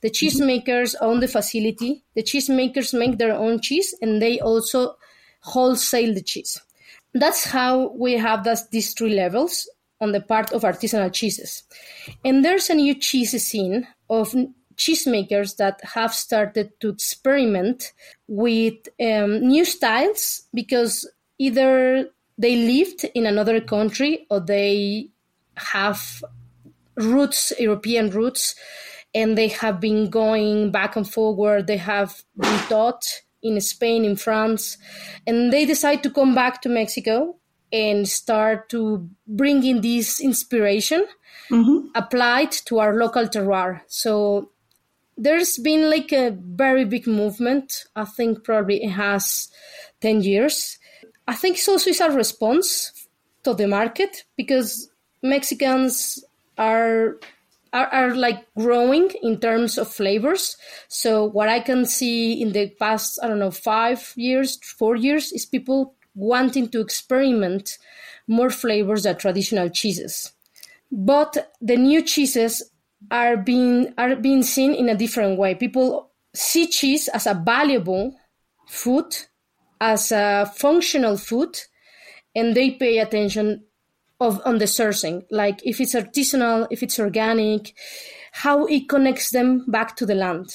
S6: The cheesemakers own the facility. The cheesemakers make their own cheese and they also wholesale the cheese. That's how we have that, these three levels on the part of artisanal cheeses. And there's a new cheese scene of cheesemakers that have started to experiment with um, new styles because either they lived in another country or they have roots, European roots, and they have been going back and forward. They have been taught in Spain, in France, and they decide to come back to Mexico and start to bring in this inspiration mm-hmm. applied to our local terroir. So there's been like a very big movement. I think probably it has 10 years. I think it's also is a response to the market because Mexicans are, are are like growing in terms of flavors. So what I can see in the past, I don't know, five years, four years, is people wanting to experiment more flavors than traditional cheeses. But the new cheeses are being are being seen in a different way. People see cheese as a valuable food, as a functional food, and they pay attention of on the sourcing, like if it's artisanal, if it's organic, how it connects them back to the land.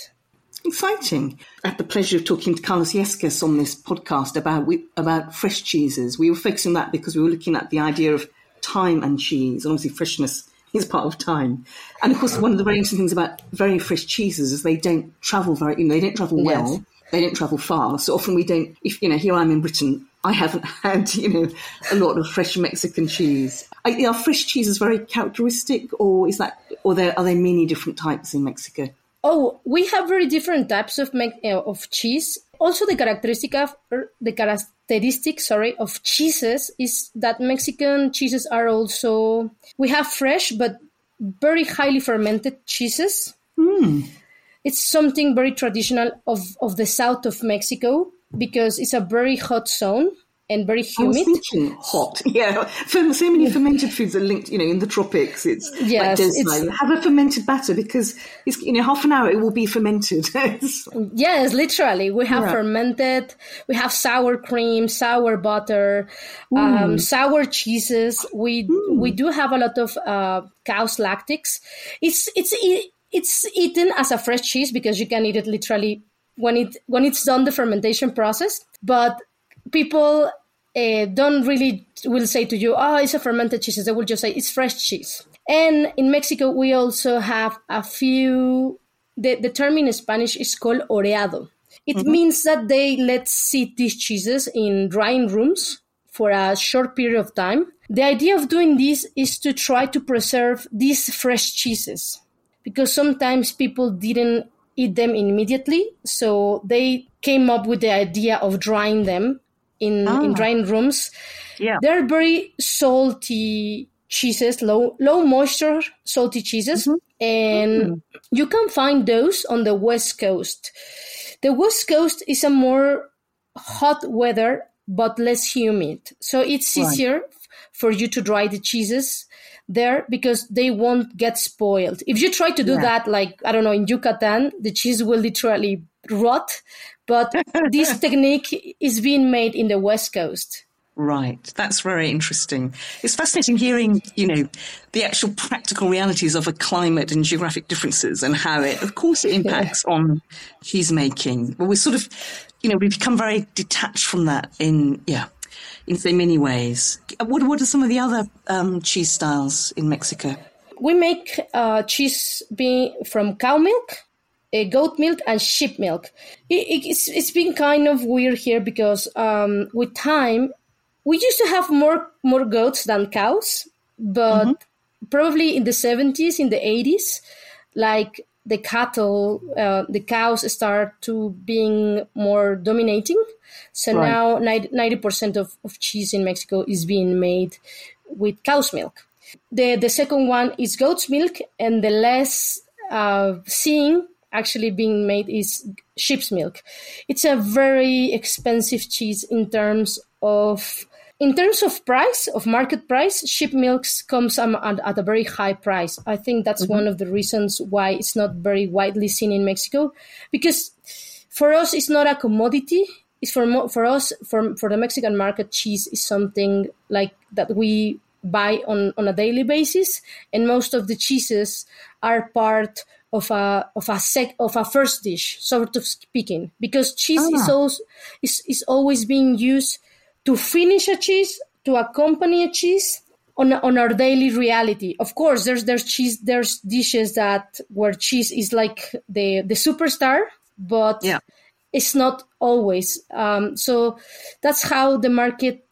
S4: Exciting. I had the pleasure of talking to Carlos Yescas on this podcast about we, about fresh cheeses. We were focusing on that because we were looking at the idea of time and cheese, and obviously freshness [laughs] is part of time. And of course, one of the very interesting things about very fresh cheeses is they don't travel very, you know, they don't travel well.
S7: Yes.
S4: They don't travel far. So often we don't, if, you know, here I'm in Britain, I haven't [laughs] had, you know, a lot of fresh Mexican cheese. Are, are fresh cheeses very characteristic or is that, or there, are there many different types in Mexico?
S6: Oh, we have very different types of uh, of cheese. Also, the characteristic of er, the characteristic, sorry, of cheeses is that Mexican cheeses are also we have fresh but very highly fermented cheeses. It's something very traditional of of the south of Mexico because it's a very hot zone and very humid.
S4: thinking hot. [laughs] Yeah, so many fermented foods are linked. You know, in the tropics, it's
S6: Yes,
S4: like
S6: it's-
S4: have a fermented batter because it's you know half an hour it will be fermented. [laughs]
S6: Yes, literally. We have
S4: Yeah.
S6: fermented, we have sour cream, sour butter, um, sour cheeses. We we do have a lot of uh, cow's lactics. It's it's it's eaten as a fresh cheese because you can eat it literally when it when it's done the fermentation process. But people uh, don't really will say to you, "Oh, it's a fermented cheese." They will just say it's fresh cheese. And in Mexico, we also have a few. The, the term in Spanish is called oreado. It means that they let sit these cheeses in drying rooms for a short period of time. The idea of doing this is to try to preserve these fresh cheeses because sometimes people didn't eat them immediately. So they came up with the idea of drying them in, in ah. drying rooms.
S7: Yeah.
S6: They're very salty cheeses, low low moisture salty cheeses, mm-hmm. and mm-hmm. you can find those on the west coast. The west coast is a more hot weather but less humid, so it's
S7: Right.
S6: easier for you to dry the cheeses there because they won't get spoiled. If you try to do
S7: Yeah.
S6: that, like I don't know, in Yucatan, the cheese will literally rot. But this [laughs] technique is being made in the west coast.
S7: Right, that's very interesting. It's fascinating hearing, you know, the actual practical realities of a climate and geographic differences and how it, of course, it [laughs] impacts on cheese making. But we sort of, you know, we become very detached from that in, yeah, in so many ways. What, what are some of the other um, cheese styles in Mexico?
S6: We make uh, cheese be from cow milk, uh, goat milk, and sheep milk. It, it- it's, it's been kind of weird here because um, with time, we used to have more more goats than cows, but probably in the 70s, in the 80s, like the cattle, uh, the cows start to being more dominating. So
S7: Right.
S6: now 90 percent of, of cheese in Mexico is being made with cow's milk. The the second one is goat's milk, and the less uh, seeing actually being made is sheep's milk. It's a very expensive cheese in terms of in terms of price of market price. Sheep milks comes at, a very high price. I think that's mm-hmm. one of the reasons why it's not very widely seen in Mexico, because for us it's not a commodity. It's for mo- for us for for the Mexican market, cheese is something like that we buy on, on a daily basis, and most of the cheeses are part of a of a sec of a first dish, sort of speaking, because cheese is also is, is always being used to finish a cheese, to accompany a cheese on on our daily reality. Of course, there's there's cheese there's dishes that where cheese is like the the superstar, but
S7: Yeah.
S6: it's not always. Um, so that's how the market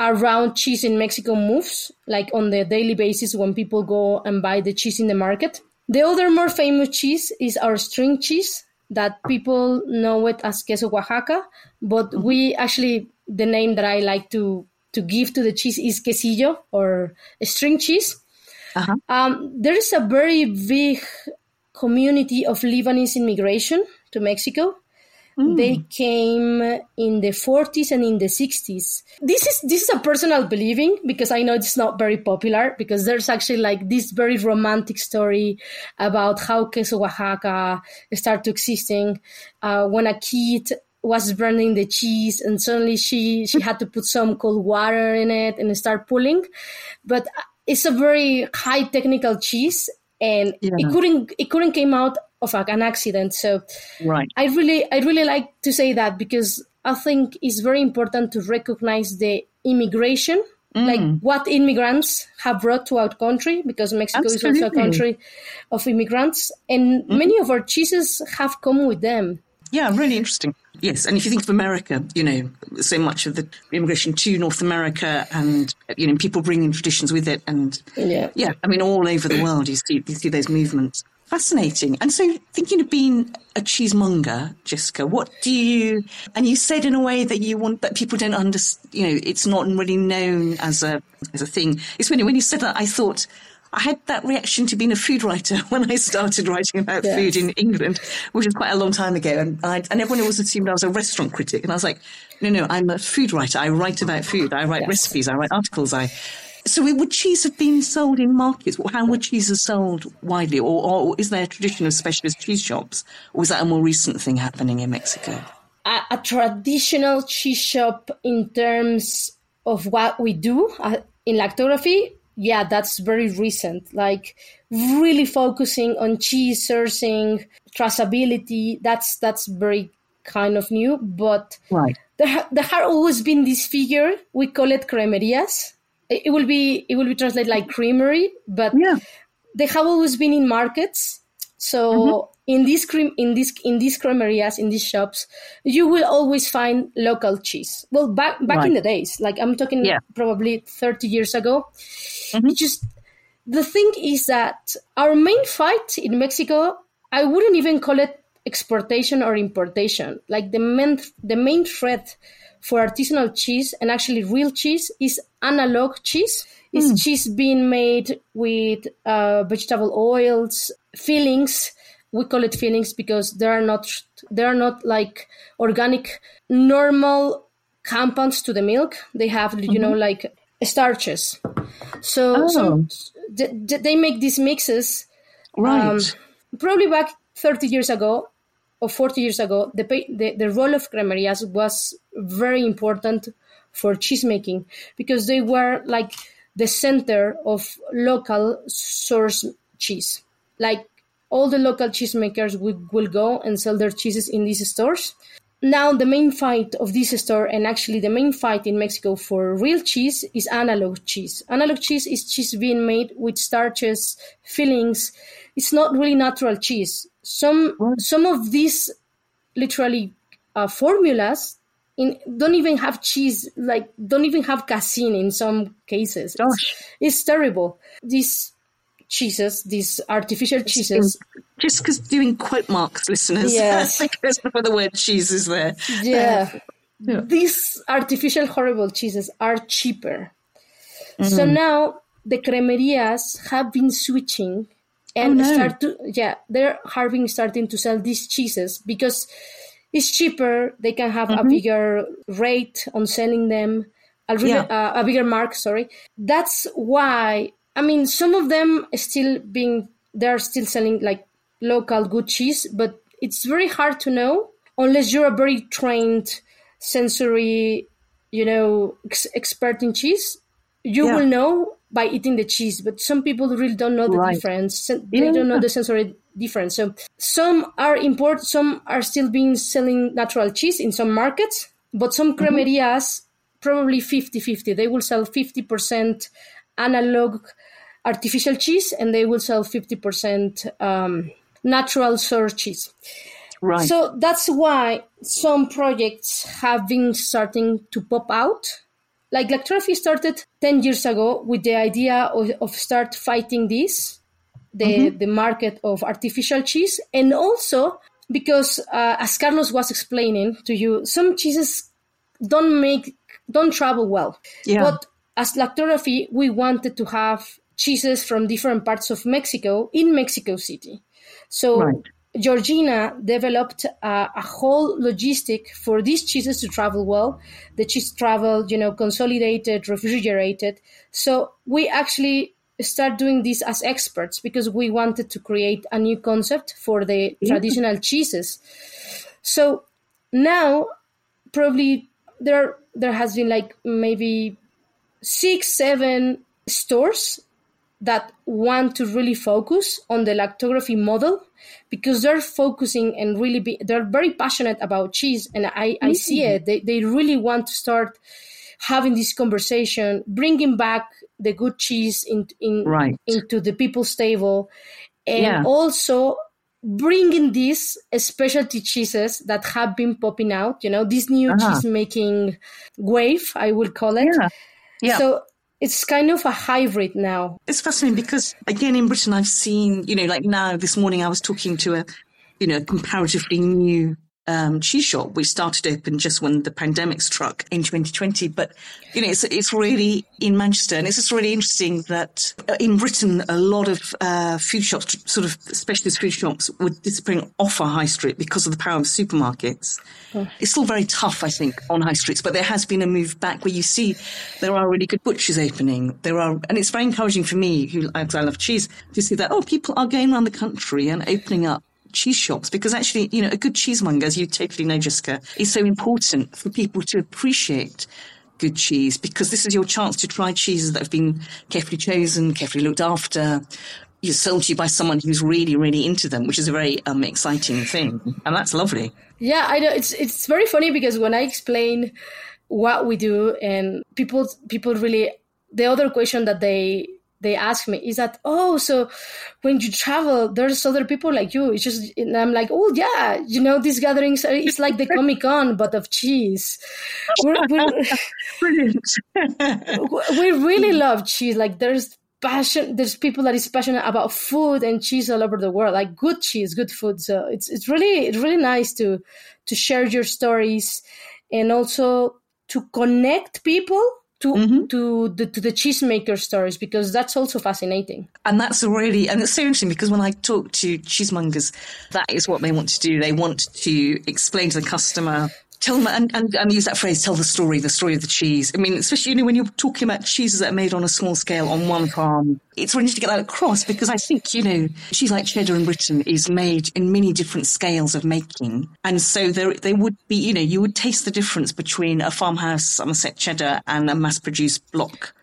S6: around cheese in Mexico moves, like on the daily basis when people go and buy the cheese in the market. The other more famous cheese is our string cheese that people know it as queso Oaxaca, but we actually the name that I like to to give to the cheese is quesillo or string cheese. Um, there is a very big community of Lebanese immigration to Mexico. They came in the 40s and in the 60s. This is this is a personal believing because I know it's not very popular because there's actually like this very romantic story about how queso Oaxaca started existing uh, when a kid was burning the cheese and suddenly she she had to put some cold water in it and start pulling. But it's a very high technical cheese and it couldn't it couldn't came out of an accident. So
S7: Right.
S6: I really, I really like to say that because I think it's very important to recognize the immigration
S4: Mm.
S6: like what immigrants have brought to our country because Mexico is also a country of immigrants, and many of our cheeses have come with them.
S4: Yeah, really interesting. Yes, and if you think of America, you know, so much of the immigration to North America, and you know, people bringing traditions with it, and
S6: Yeah.
S4: yeah, I mean, all over the world, you see you see those movements. Fascinating. And so, thinking of being a cheesemonger, Jessica, what do you? And you said in a way that you want that people don't understand. You know, it's not really known as a as a thing. It's when when you said that, I thought. I had that reaction to being a food writer [laughs] when I started writing about
S6: Yes.
S4: food in England, which was quite a long time ago. And, I, and everyone always assumed I was a restaurant critic. And I was like, no, no, I'm a food writer. I write about food. I write
S6: Yes.
S4: recipes. I write articles. I. So would cheese have been sold in markets? How were cheeses sold widely? Or, or is there a tradition of specialist cheese shops? Or was that a more recent thing happening in Mexico?
S6: a, a traditional cheese shop in terms of what we do uh, in lactography, yeah, that's very recent. Like really focusing on cheese sourcing, traceability. That's that's very kind of new. But
S4: Right.
S6: there, there have always been this figure. We call it cremerias. It, it will be it will be translated like creamery, but
S4: Yeah.
S6: they have always been in markets. So mm-hmm. In these cream in this in these cremerias in these shops, you will always find local cheese. Well, back back in the days, like I'm talking
S4: Yeah.
S6: probably 30 years ago, it just the thing is that our main fight in Mexico, I wouldn't even call it exportation or importation. Like the main the main threat for artisanal cheese and actually real cheese is analog cheese. Is cheese being made with uh, vegetable oils, fillings? We call it fillings because they are not they are not like organic normal compounds to the milk. They have you know like starches. So, so th- th- they make these mixes.
S4: Right.
S6: Um, probably back 30 years ago or 40 years ago, the, the, the role of cremerias was very important for cheese making because they were like the center of local source cheese. Like all the local cheesemakers will, will go and sell their cheeses in these stores. Now, the main fight of this store, and actually the main fight in Mexico for real cheese, is analog cheese. Analog cheese is cheese being made with starches, fillings. It's not really natural cheese. Some some of these literally uh, formulas in, don't even have cheese, like don't even have casein in some cases. It's, it's terrible. These cheeses, these artificial cheeses,
S4: Just because doing quote marks, listeners.
S6: Yes.
S4: because the word cheese is there.
S6: yeah. These artificial horrible cheeses are cheaper. So
S4: Mm.
S6: now the cremerias have been switching and
S4: Oh, no.
S6: start to yeah, they're having starting to sell these cheeses because it's cheaper. They can have a bigger rate on selling them, a, really,
S4: Mm-hmm. Yeah.
S6: uh, a bigger mark. Sorry, that's why. I mean, some of them still being they're still selling like local good cheese, but it's very hard to know unless you're a very trained sensory, you know, ex- expert in cheese. You
S4: Yeah.
S6: will know by eating the cheese, but some people really don't know the
S4: Right.
S6: difference. They don't know the sensory difference. So some are import, some are still being selling natural cheese in some markets, but some
S4: Mm-hmm.
S6: cremerias probably 50-50. They will sell 50% analog artificial cheese and they will sell 50% um, natural source cheese.
S4: Right.
S6: So that's why some projects have been starting to pop out. Like Lactography started 10 years ago with the idea of, of start fighting this, the, the market of artificial cheese. And also because, uh, as Carlos was explaining to you, some cheeses don't make, don't travel well.
S4: Yeah.
S6: But as Lactography, we wanted to have cheeses from different parts of Mexico in Mexico City. So
S4: Right.
S6: Georgina developed a, a whole logistic for these cheeses to travel well. The cheese traveled, you know, consolidated, refrigerated. So we actually start doing this as experts because we wanted to create a new concept for the traditional cheeses. So now probably there there has been like maybe six, seven stores that want to really focus on the lactography model because they're focusing and really be, they're very passionate about cheese and I, I see
S4: Mm.
S6: it. They, they really want to start having this conversation, bringing back the good cheese in, in,
S4: Right.
S6: into the people's table and
S4: Yeah.
S6: also bringing these specialty cheeses that have been popping out, you know, this new
S4: Ah.
S6: cheese making wave, I will call it.
S4: Yeah. Yeah.
S6: So it's kind of a hybrid now.
S4: It's fascinating because again in Britain I've seen, you know, like now this morning I was talking to a, you know, comparatively new um, cheese shop which started open just when the pandemic struck in 2020. But you know, it's it's really in Manchester, and it's just really interesting that uh, in Britain a lot of uh, food shops, sort of specialist food shops, were disappearing off our high street because of the power of supermarkets. It's still very tough, I think, on high streets, but there has been a move back where you see there are really good butchers opening. There are, and it's very encouraging for me, who I I love cheese, to see that oh, people are going around the country and opening up cheese shops because actually, you know, a good cheesemonger, as you totally know, Jessica, is so important for people to appreciate good cheese because this is your chance to try cheeses that have been carefully chosen, carefully looked after. You're sold to you by someone who's really, really into them, which is a very um, exciting thing, and that's lovely.
S6: Yeah, I know it's it's very funny because when I explain what we do and people people really the other question that they they ask me is that oh so when you travel there's other people like you. It's just and i'm like oh yeah you know these gatherings are, it's like the [laughs] comic con but of cheese. We're, we're,
S4: Brilliant. [laughs]
S6: we really mm. love cheese. Like there's passion there's people that is passionate about food and cheese all over the world like good cheese good food. So it's it's really it's really nice to to share your stories and also to connect people to mm-hmm. to the to the cheesemaker stories because that's also fascinating
S4: And that's really, and it's so interesting because when I talk to cheesemongers, that is what they want to do. They want to explain to the customer, tell them, and, and, and use that phrase, tell the story, the story of the cheese. I mean, especially, you know, when you're talking about cheeses that are made on a small scale on one farm, it's really to get that across because I think, you know, cheese like cheddar in Britain is made in many different scales of making. And so there, there would be, you know, you would taste the difference between a farmhouse Somerset cheddar and a mass produced block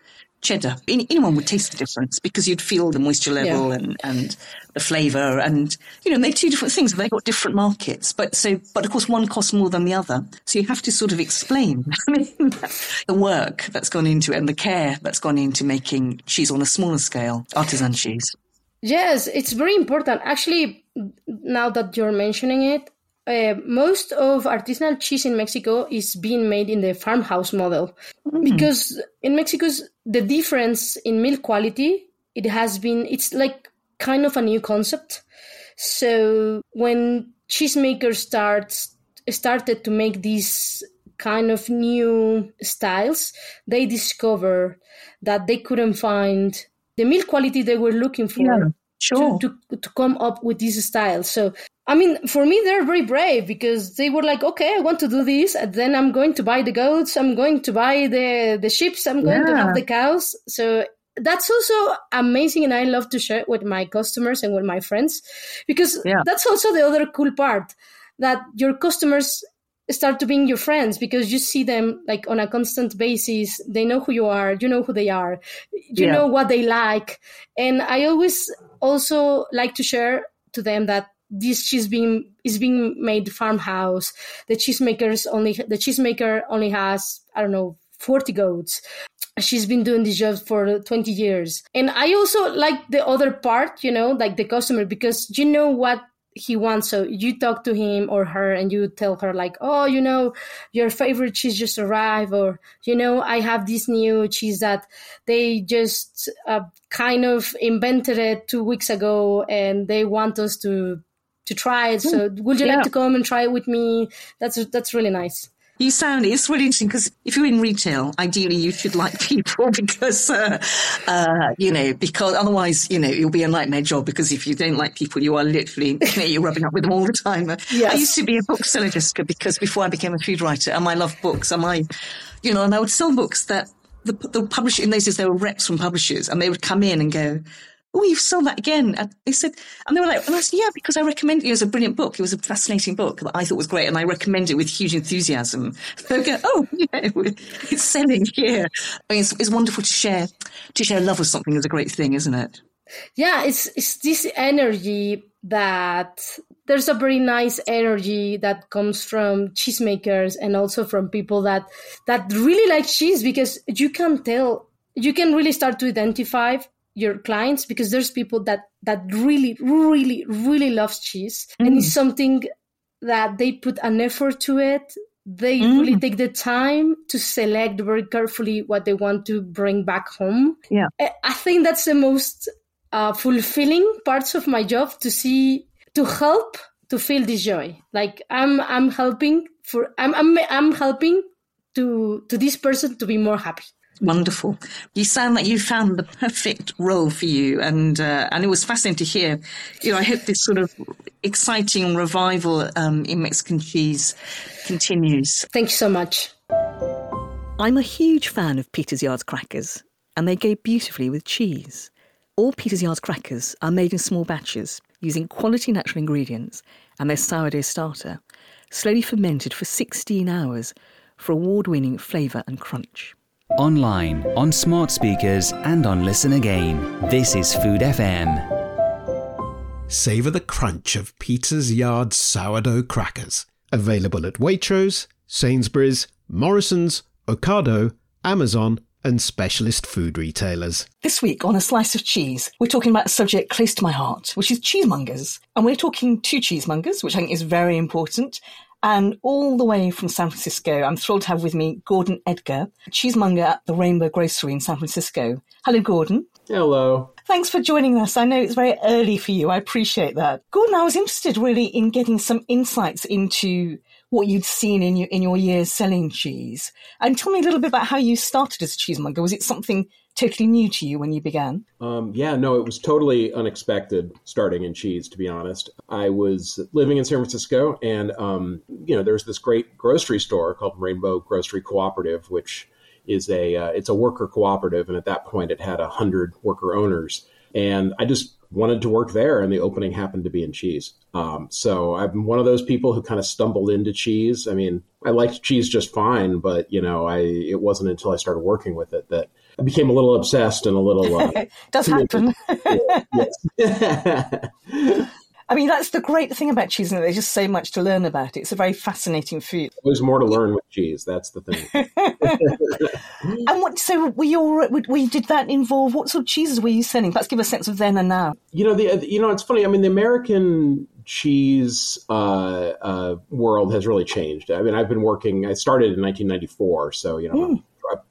S4: cheddar. Any- Anyone would taste the difference because you'd feel the moisture level
S6: Yeah.
S4: and, and the flavour and, you know, they're two different things. They've got different markets. But so, but of course one costs more than the other. So you have to sort of explain [laughs] I mean, the work that's gone into it and the care that's gone into making cheese on a smaller scale, artisan cheese.
S6: Yes, it's very important. Actually, now that you're mentioning it, uh, most of artisanal cheese in Mexico is being made in the farmhouse model because in Mexico's the difference in milk quality it has been it's like kind of a new concept. So when cheesemakers starts started to make these kind of new styles, they discover that they couldn't find the milk quality they were looking for
S4: Yeah, sure.
S6: to, to, to come up with this style. So, I mean, for me, they're very brave because they were like, okay, I want to do this. And then I'm going to buy the goats. I'm going to buy the, the sheep. I'm going to have the cows. So that's also amazing. And I love to share it with my customers and with my friends because
S4: Yeah.
S6: that's also the other cool part that your customers start to being your friends because you see them like on a constant basis they know who you are you know who they are you
S4: Yeah.
S6: know what they like and i always also like to share to them that this cheese being is being made farmhouse. The cheesemakers only the cheesemaker only has i don't know 40 goats. She's been doing this job for 20 years. And i also like the other part you know like the customer because you know what he wants. So you talk to him or her and you tell her like oh you know your favorite cheese just arrived or you know i have this new cheese that they just uh, kind of invented it two weeks ago and they want us to to try it so would you
S4: Yeah.
S6: like to come and try it with me that's that's really nice
S4: You sound, it's really interesting because if you're in retail, ideally you should like [laughs] people because, uh, uh, you know, because otherwise, you know, it'll be a nightmare job because if you don't like people, you are literally, [laughs] you know, you're rubbing up with them all the time. I used to be a bookseller, Jessica, because before I became a food writer and I love books and I, you know, and I would sell books that the, the publisher, in those days, there were reps from publishers and they would come in and go,
S7: oh, you've sold that again. And they said, and they were like, and I said, yeah, because I recommend it. It was a brilliant book. It was a fascinating book that I thought was great. And I recommend it with huge enthusiasm. [laughs] They go, oh, yeah, it's selling here. I mean, it's, it's wonderful to share, to share love with something is a great thing, isn't it?
S6: Yeah, it's, it's this energy that there's a very nice energy that comes from cheesemakers and also from people that that really like cheese because you can tell you can really start to identify your clients because there's people that that really really really loves cheese. Mm. and it's something that they put an effort to it. They mm. really take the time to select very carefully what they want to bring back home.
S7: Yeah.
S6: I think that's the most uh, fulfilling parts of my job to see to help to feel this joy. Like i'm i'm helping for i'm i'm, I'm helping to to this person to be more happy
S7: Wonderful. You sound like you found the perfect role for you, and uh, and it was fascinating to hear. You know, I hope this sort of exciting revival um, in Mexican cheese continues.
S6: Thank you so much.
S4: I'm a huge fan of Peter's Yards crackers, and they go beautifully with cheese. All Peter's Yards crackers are made in small batches using quality natural ingredients and their sourdough starter, slowly fermented for 16 hours for award winning flavour and crunch.
S3: Online, on smart speakers, and on Listen Again. This is Food FM.
S2: Savour the crunch of Peter's Yard sourdough crackers. Available at Waitrose, Sainsbury's, Morrison's, Ocado, Amazon, and specialist food retailers.
S4: This week on A Slice of Cheese, we're talking about a subject close to my heart, which is cheesemongers. And we're talking two cheesemongers, which I think is very important, and all the way from San Francisco, I'm thrilled to have with me Gordon Edgar, cheesemonger at the Rainbow Grocery in San Francisco. Hello, Gordon.
S8: Hello.
S4: Thanks for joining us. I know it's very early for you. I appreciate that. Gordon, I was interested really in getting some insights into what you'd seen in your in your years selling cheese. And tell me a little bit about how you started as a cheesemonger. Was it something totally new to you when you began?
S8: Um, yeah, no, it was totally unexpected starting in cheese, to be honest. I was living in San Francisco, and, um, you know, there's this great grocery store called Rainbow Grocery Cooperative, which is a uh, it's a worker cooperative and at that point it had a hundred worker owners and i just wanted to work there and the opening happened to be in cheese um, so i'm one of those people who kind of stumbled into cheese i mean i liked cheese just fine but you know i it wasn't until i started working with it that I became a little obsessed and a little. Uh, [laughs]
S4: Does happen. [laughs] I mean, that's the great thing about cheese, and there's just so much to learn about it. It's a very fascinating food.
S8: There's more to learn with cheese. That's the thing. [laughs]
S4: and what? So, were you? We did that involve what sort of cheeses were you selling? Let's give a sense of then and now.
S8: You know, the you know, it's funny. I mean, the American cheese uh, uh, world has really changed. I mean, I've been working. I started in 1994, so you know, mm.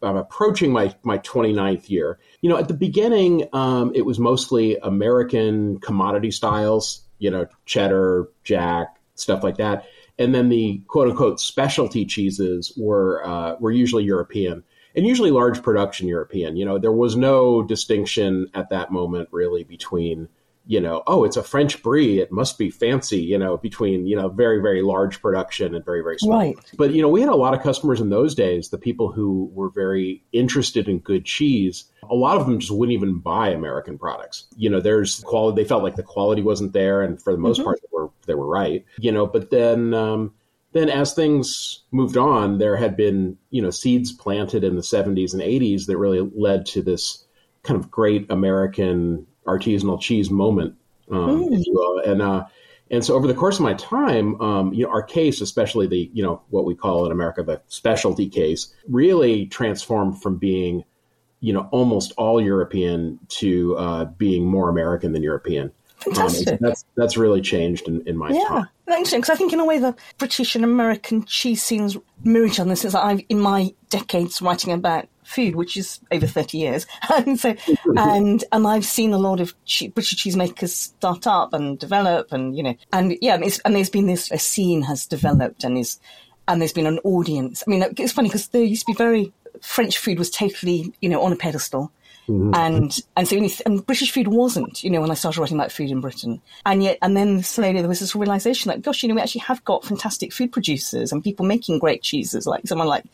S8: I'm approaching my my 29th year. You know, at the beginning, um, it was mostly American commodity styles. You know, cheddar, jack, stuff like that. And then the quote unquote specialty cheeses were uh, were usually European and usually large production European. You know, there was no distinction at that moment really between you know, oh, it's a French brie. It must be fancy, you know, between, you know, very, very large production and very, very small.
S4: Right.
S8: But, you know, we had a lot of customers in those days, the people who were very interested in good cheese. A lot of them just wouldn't even buy American products. You know, there's quality, they felt like the quality wasn't there. And for the most mm-hmm. part, they were, they were right, you know, but then, um, then as things moved on, there had been, you know, seeds planted in the 70s and 80s that really led to this kind of great American artisanal cheese moment, um, mm. you. And uh, and so over the course of my time, um, you know, our case, especially the you know what we call in America the specialty case, really transformed from being you know almost all European to uh, being more American than European.
S4: Fantastic. Um,
S8: that's that's really changed in, in my
S4: yeah.
S8: time.
S4: Interesting, because I think in a way the British and American cheese scenes mirror each other. Since I've in my decades writing about food, which is over 30 years. [laughs] and so, and, and I've seen a lot of che- British cheesemakers start up and develop and, you know, and yeah, and, and there's been this, a scene has developed and is, and there's been an audience. I mean, it's funny because there used to be very, French food was totally, you know, on a pedestal. Mm-hmm. And and so and British food wasn't, you know, when I started writing about food in Britain. And yet, and then slowly there was this realization that, gosh, you know, we actually have got fantastic food producers and people making great cheeses, like someone like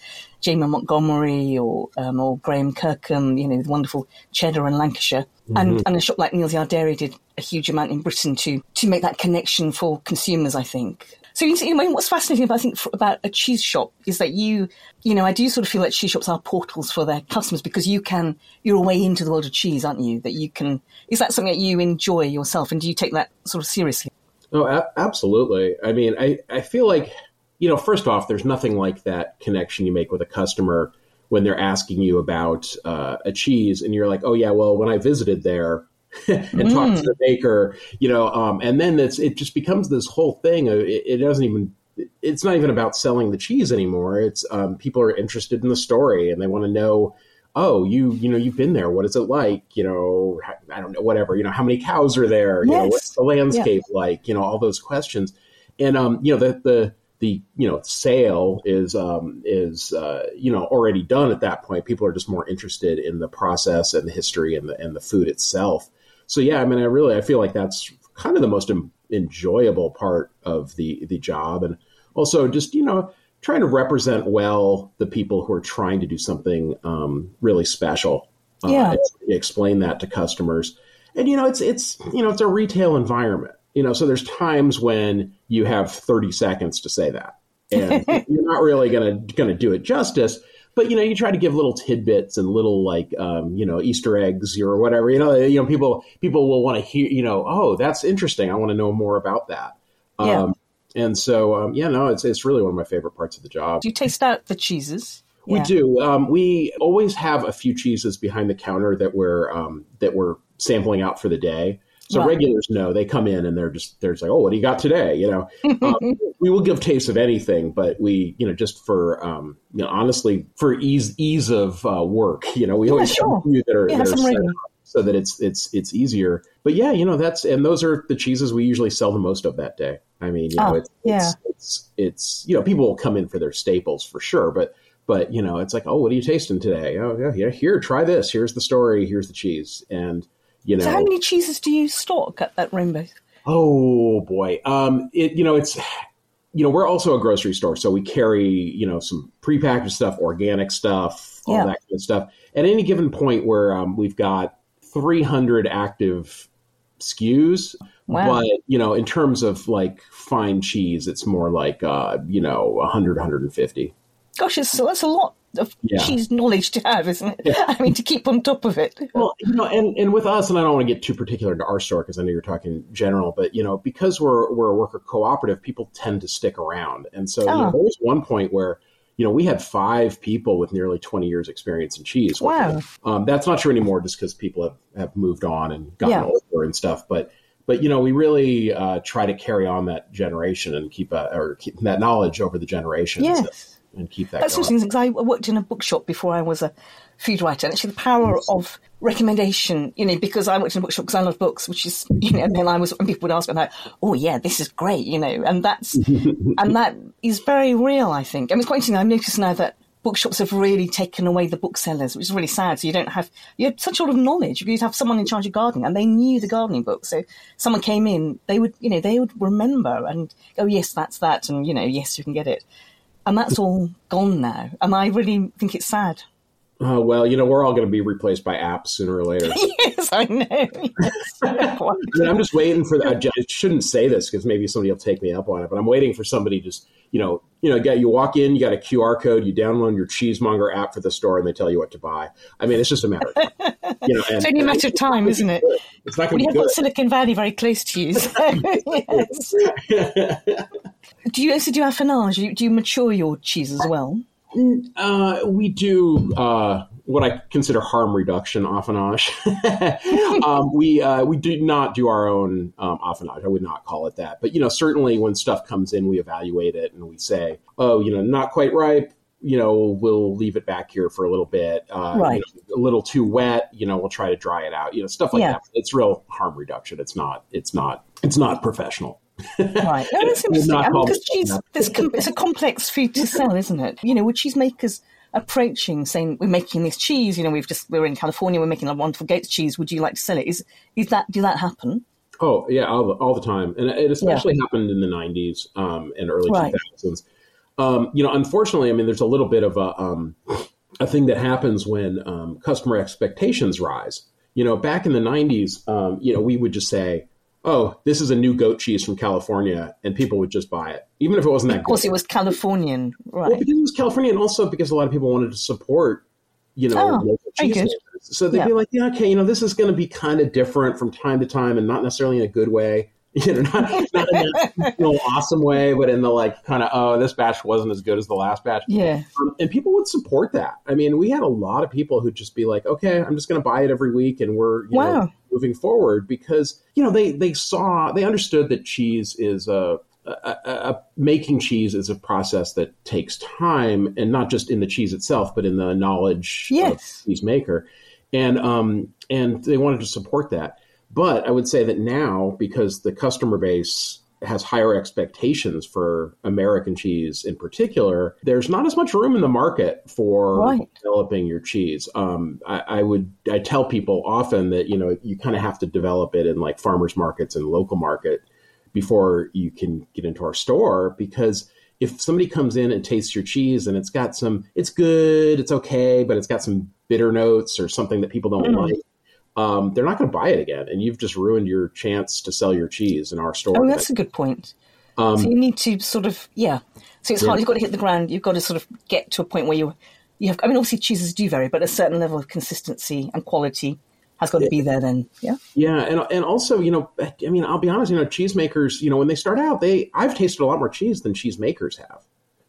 S4: Jamie Montgomery or um, or Graham Kirkham, you know, the wonderful cheddar in Lancashire. Mm-hmm. And, and a shop like Neal's Yard Dairy did a huge amount in Britain to to make that connection for consumers, I think. So you know, what's fascinating about I think about a cheese shop is that you, you know, I do sort of feel like cheese shops are portals for their customers because you can, you're a way into the world of cheese, aren't you? That you can. Is that something that you enjoy yourself, and do you take that sort of seriously?
S8: Oh, a- absolutely. I mean, I I feel like, you know, first off, there's nothing like that connection you make with a customer when they're asking you about uh, a cheese, and you're like, oh yeah, well, when I visited there and mm. talk to the baker, you know, um, and then it's it just becomes this whole thing. It, it, doesn't even it's not even about selling the cheese anymore. It's um, people are interested in the story and they want to know. Oh, you you know you've been there. What is it like? You know, I don't know. Whatever. You know, how many cows are there? You yes. know, what's the landscape yeah. like? You know, all those questions. And um, you know, the the the you know sale is um, is uh, you know already done at that point. People are just more interested in the process and the history and the and the food itself so yeah, I mean, I really I feel like that's kind of the most enjoyable part of the the job, and also just you know trying to represent well the people who are trying to do something um, really special.
S4: Uh, yeah,
S8: explain that to customers, and you know it's it's you know it's a retail environment. You know, so there's times when you have 30 seconds to say that, and [laughs] you're not really gonna gonna do it justice but you know you try to give little tidbits and little like um, you know easter eggs or whatever you know you know people people will want to hear you know oh that's interesting. I want to know more about that.
S4: Yeah.
S8: Um, and so um, yeah no it's it's really one of my favorite parts of the job.
S4: Do you taste out the cheeses?
S8: We yeah. do. Um, we always have a few cheeses behind the counter that we're um, that we're sampling out for the day so right. regulars know they come in and they're just they're just like, oh, what do you got today? You know, [laughs] um, we will give tastes of anything, but we you know just for um, you know honestly for ease ease of uh, work, you know, we
S4: yeah,
S8: always
S4: sure.
S8: have that are, yeah, that are set up so that it's it's it's easier. But yeah, you know that's and those are the cheeses we usually sell the most of that day. I mean, you know,
S4: oh,
S8: it's,
S4: yeah.
S8: it's, it's it's you know people will come in for their staples for sure, but but you know it's like oh what are you tasting today oh yeah yeah here try this here's the story here's the cheese and you know,
S4: so how many cheeses do you stock at, at Rainbow?
S8: Oh boy, um, it you know it's you know we're also a grocery store, so we carry you know some prepackaged stuff, organic stuff, all yeah. that kind of stuff. At any given point, where um, we've got 300 active SKUs, wow. but you know in terms of like fine cheese, it's more like uh, you know 100, 150.
S4: Gosh, it's, that's a lot of yeah. cheese knowledge to have, isn't it? Yeah. [laughs] I mean, to keep on top of it.
S8: Well, you know, and, and with us, and I don't want to get too particular into our store because I know you're talking general, but you know, because we're we're a worker cooperative, people tend to stick around, and so oh. you know, there was one point where you know, we had five people with nearly 20 years experience in cheese.
S4: Wow.
S8: Um, that's not true anymore just because people have, have moved on and gotten yeah. older and stuff. But, but, you know, we really uh, try to carry on that generation and keep, a, or keep that knowledge over the generations.
S4: Yes
S8: and keep that.
S4: That's
S8: going.
S4: interesting because I worked in a bookshop before I was a food writer, and actually the power yes. of recommendation, you know, because I worked in a bookshop because I love books, which is, you know, and then I was, and people would ask me like, oh yeah, this is great, you know, and that's, [laughs] and that is very real, I think. I mean, it's quite interesting. I've noticed now that bookshops have really taken away the booksellers, which is really sad. So you don't have, you had such a lot of knowledge. You'd have someone in charge of gardening and they knew the gardening book. So someone came in, they would, you know, they would remember and go, yes, that's that. And, you know, yes, you can get it and that's all gone now. And I really think it's sad.
S8: Uh, well, you know, we're all going to be replaced by apps sooner or later. [laughs]
S4: yes, I know. Yes, [laughs] I
S8: mean, I'm just waiting for that. I shouldn't say this because maybe somebody will take me up on it, but I'm waiting for somebody just, you know, you know, you walk in, you got a QR code, you download your cheesemonger app for the store, and they tell you what to buy. I mean, it's just a matter of time. You know, and,
S4: it's only a matter of time, isn't it?
S8: It's not going to
S4: be good. got Silicon Valley very close to you. So, [laughs] yes. do you also do affinage? Do you, do you mature your cheese as well?
S8: Uh, we do uh, what I consider harm reduction affinage. [laughs] um, we uh, we do not do our own um, affinage. I would not call it that. But you know, certainly when stuff comes in, we evaluate it and we say, oh, you know, not quite ripe. You know, we'll leave it back here for a little bit. Uh,
S4: right.
S8: You know, a little too wet. You know, we'll try to dry it out. You know, stuff like
S4: yeah.
S8: that. It's real harm reduction. It's not. It's not. It's not professional.
S4: Right. [laughs] No, that's interesting. I mean, because cheese, com- it's a complex food to sell, isn't it? You know, would cheesemakers approaching, saying, "We're making this cheese. You know, we've just we're in California. We're making a wonderful goat cheese. Would you like to sell it?" Is is that do that happen?
S8: Oh yeah, all the, all the time, and it especially yeah. happened in the '90s um, and early right. 2000s. Um, you know, unfortunately, I mean, there's a little bit of a um, a thing that happens when um, customer expectations rise. You know, back in the '90s, um, you know, we would just say, "Oh, this is a new goat cheese from California," and people would just buy it, even if it wasn't that.
S4: Of course, good. it was Californian, right?
S8: Well, because it was Californian, and also because a lot of people wanted to support, you know, oh, local cheese So they'd yeah. be like, "Yeah, okay, you know, this is going to be kind of different from time to time, and not necessarily in a good way." [laughs] you know, not, not in that you know, awesome way, but in the like kind of, oh, this batch wasn't as good as the last batch.
S4: Yeah.
S8: Um, and people would support that. I mean, we had a lot of people who'd just be like, okay, I'm just going to buy it every week and we're, you wow. know, moving forward because, you know, they, they saw, they understood that cheese is a, making cheese is a process that takes time and not just in the cheese itself, but in the knowledge
S4: yes.
S8: of cheese maker. And, um, and they wanted to support that. But I would say that now, because the customer base has higher expectations for American cheese in particular, there's not as much room in the market for right. developing your cheese. Um, I, I, would I tell people often that you know you kind of have to develop it in like farmers markets and local market before you can get into our store because if somebody comes in and tastes your cheese and it's got some it's good it's okay but it's got some bitter notes or something that people don't mm. like um, they're not going to buy it again, and you've just ruined your chance to sell your cheese in our store.
S4: Oh, that's a good point. Um, so you need to sort of yeah. So it's yeah. hard. You've got to hit the ground. You've got to sort of get to a point where you you have. I mean, obviously cheeses do vary, but a certain level of consistency and quality has got to be there. Then yeah.
S8: Yeah, and and also you know, I mean, I'll be honest. You know, cheesemakers. You know, when they start out, they I've tasted a lot more cheese than cheesemakers have.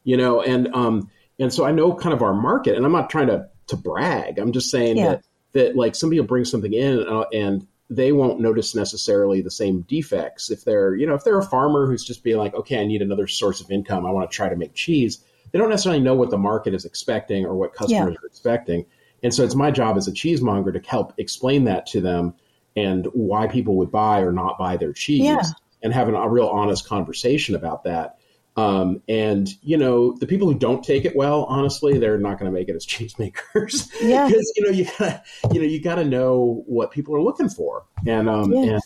S8: You know, and um and so I know kind of our market, and I'm not trying to to brag. I'm just saying yeah. that that like somebody will bring something in uh, and they won't notice necessarily the same defects if they're you know if they're a farmer who's just being like okay i need another source of income i want to try to make cheese they don't necessarily know what the market is expecting or what customers yeah. are expecting and so it's my job as a cheesemonger to help explain that to them and why people would buy or not buy their cheese yeah. and have a real honest conversation about that um, and you know, the people who don't take it well, honestly, they're not going to make it as [laughs] cheesemakers. Yeah, because you know you gotta, you know you got to know what people are looking for, and um, and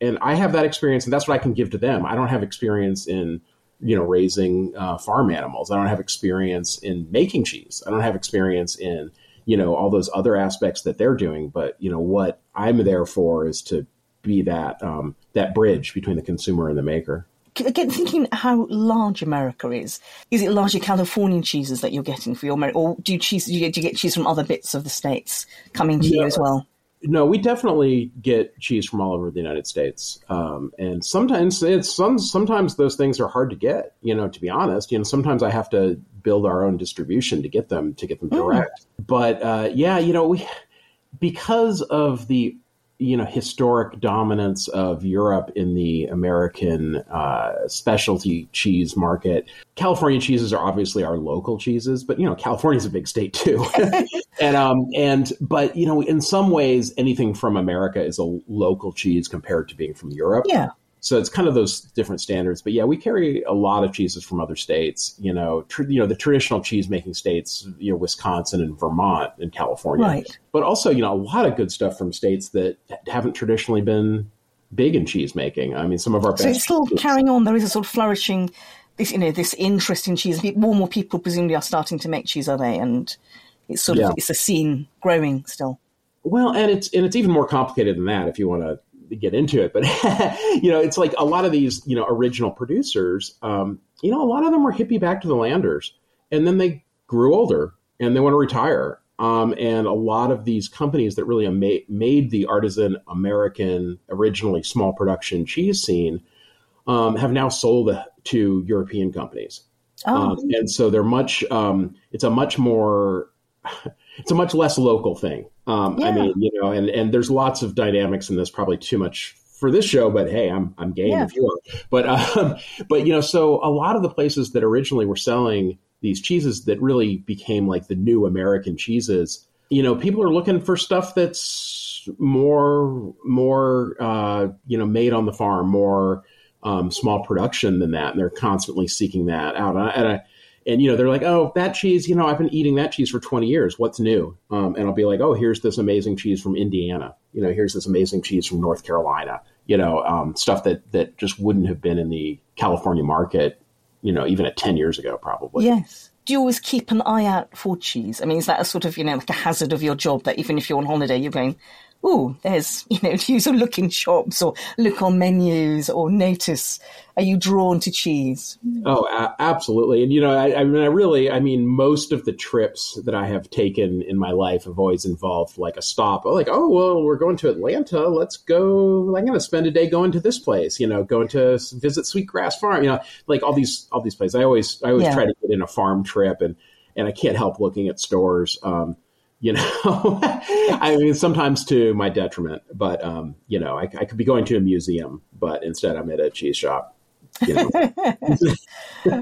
S8: and I have that experience, and that's what I can give to them. I don't have experience in you know raising uh, farm animals. I don't have experience in making cheese. I don't have experience in you know all those other aspects that they're doing. But you know what I'm there for is to be that um, that bridge between the consumer and the maker
S4: again, thinking how large America is, is it largely Californian cheeses that you're getting for your America, or do you cheese do you, get, do you get cheese from other bits of the states coming to yeah. you as well?
S8: No, we definitely get cheese from all over the United States, um, and sometimes it's some. Sometimes those things are hard to get. You know, to be honest, you know, sometimes I have to build our own distribution to get them to get them mm. direct. Mm. But uh, yeah, you know, we because of the you know historic dominance of Europe in the American uh, specialty cheese market. California cheeses are obviously our local cheeses, but you know California is a big state too, [laughs] and um and but you know in some ways anything from America is a local cheese compared to being from Europe.
S4: Yeah.
S8: So it's kind of those different standards. But yeah, we carry a lot of cheeses from other states. You know, tr- you know the traditional cheese making states, you know, Wisconsin and Vermont and California.
S4: Right.
S8: But also, you know, a lot of good stuff from states that haven't traditionally been big in cheese making. I mean, some of our best.
S4: So it's still cheese. carrying on. There is a sort of flourishing, this you know, this interest in cheese. More and more people presumably are starting to make cheese, are they? And it's sort yeah. of it's a scene growing still.
S8: Well, and it's and it's even more complicated than that if you want to get into it, but [laughs] you know, it's like a lot of these, you know, original producers, um, you know, a lot of them were hippie back to the landers, and then they grew older and they want to retire. Um, and a lot of these companies that really ama- made the artisan American, originally small production cheese scene, um, have now sold to European companies. Oh. Um, and so they're much, um, it's a much more, it's a much less local thing. Um, yeah. I mean, you know, and, and there's lots of dynamics in this, probably too much for this show, but hey, I'm, I'm game yeah. if you are. But, um, but, you know, so a lot of the places that originally were selling these cheeses that really became like the new American cheeses, you know, people are looking for stuff that's more, more, uh, you know, made on the farm, more, um, small production than that. And they're constantly seeking that out. And I, and you know they're like, oh, that cheese, you know, I've been eating that cheese for 20 years. What's new? Um, and I'll be like, oh, here's this amazing cheese from Indiana. You know, here's this amazing cheese from North Carolina. You know, um, stuff that that just wouldn't have been in the California market. You know, even at 10 years ago, probably.
S4: Yes. Do you always keep an eye out for cheese? I mean, is that a sort of you know like a hazard of your job that even if you're on holiday, you're going, oh, there's, [laughs] you know, sort of look in shops or look on menus or notice, are you drawn to cheese?
S8: Oh, a- absolutely. And, you know, I, I, mean, I really, I mean, most of the trips that I have taken in my life have always involved like a stop. Like, oh, well, we're going to Atlanta. Let's go. I'm going to spend a day going to this place, you know, going to visit Sweetgrass Farm, you know, like all these, all these places. I always, I always yeah. try to get in a farm trip and, and I can't help looking at stores. Um, you know [laughs] i mean sometimes to my detriment but um, you know I, I, could be going to a museum but instead i'm at a cheese shop you know?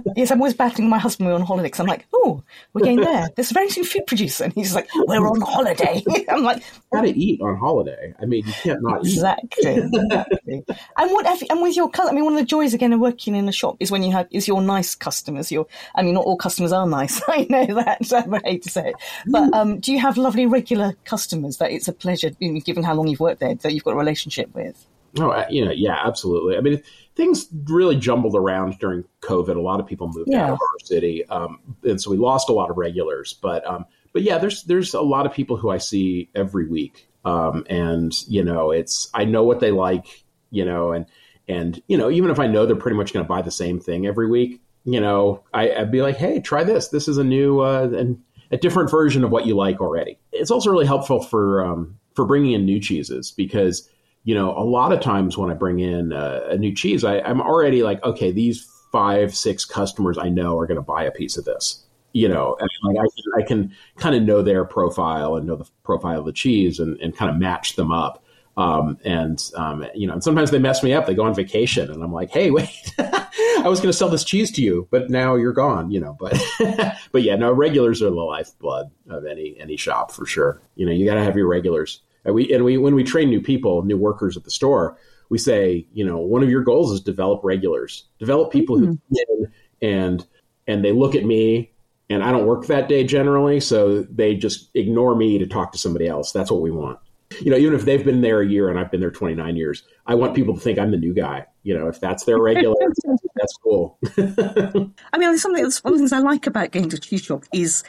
S8: [laughs]
S4: yes, I'm always battling my husband. When we're on holiday because I'm like, oh, we're going there. There's a very new food producer, and he's like, we're on holiday. [laughs] I'm like,
S8: how to eat on holiday? I mean, you can't not
S4: exactly. exactly. [laughs] and what? And with your color, I mean, one of the joys again of working in a shop is when you have is your nice customers. Your, I mean, not all customers are nice. I know that. So I hate to say it, but um, do you have lovely regular customers that it's a pleasure, given how long you've worked there, that you've got a relationship with?
S8: Oh, you know, yeah, absolutely. I mean, things really jumbled around during COVID. A lot of people moved yeah. out of our city, um, and so we lost a lot of regulars. But um, but yeah, there's there's a lot of people who I see every week, um, and you know, it's I know what they like, you know, and and you know, even if I know they're pretty much going to buy the same thing every week, you know, I, would be like, hey, try this. This is a new uh, and a different version of what you like already. It's also really helpful for um, for bringing in new cheeses because you know, a lot of times when I bring in a, a new cheese, I, I'm already like, okay, these five, six customers I know are going to buy a piece of this. You know, and like I, I can kind of know their profile and know the profile of the cheese and, and kind of match them up. Um, and um, you know, and sometimes they mess me up. They go on vacation, and I'm like, "Hey, [laughs] wait, I was going to sell this cheese to you, but now you're gone." You know, but [laughs] but yeah, no, regulars are the lifeblood of any any shop for sure. You know, you got to have your regulars. And we and we when we train new people, new workers at the store, we say, you know, one of your goals is develop regulars, develop people mm-hmm. who come in and and they look at me and I don't work that day generally, so they just ignore me to talk to somebody else. That's what we want you know, even if they've been there a year and I've been there 29 years, I want people to think I'm the new guy. You know, if that's their [laughs] regular, that's cool. [laughs]
S7: I mean, something that's one of the things I like about going to cheese shop is,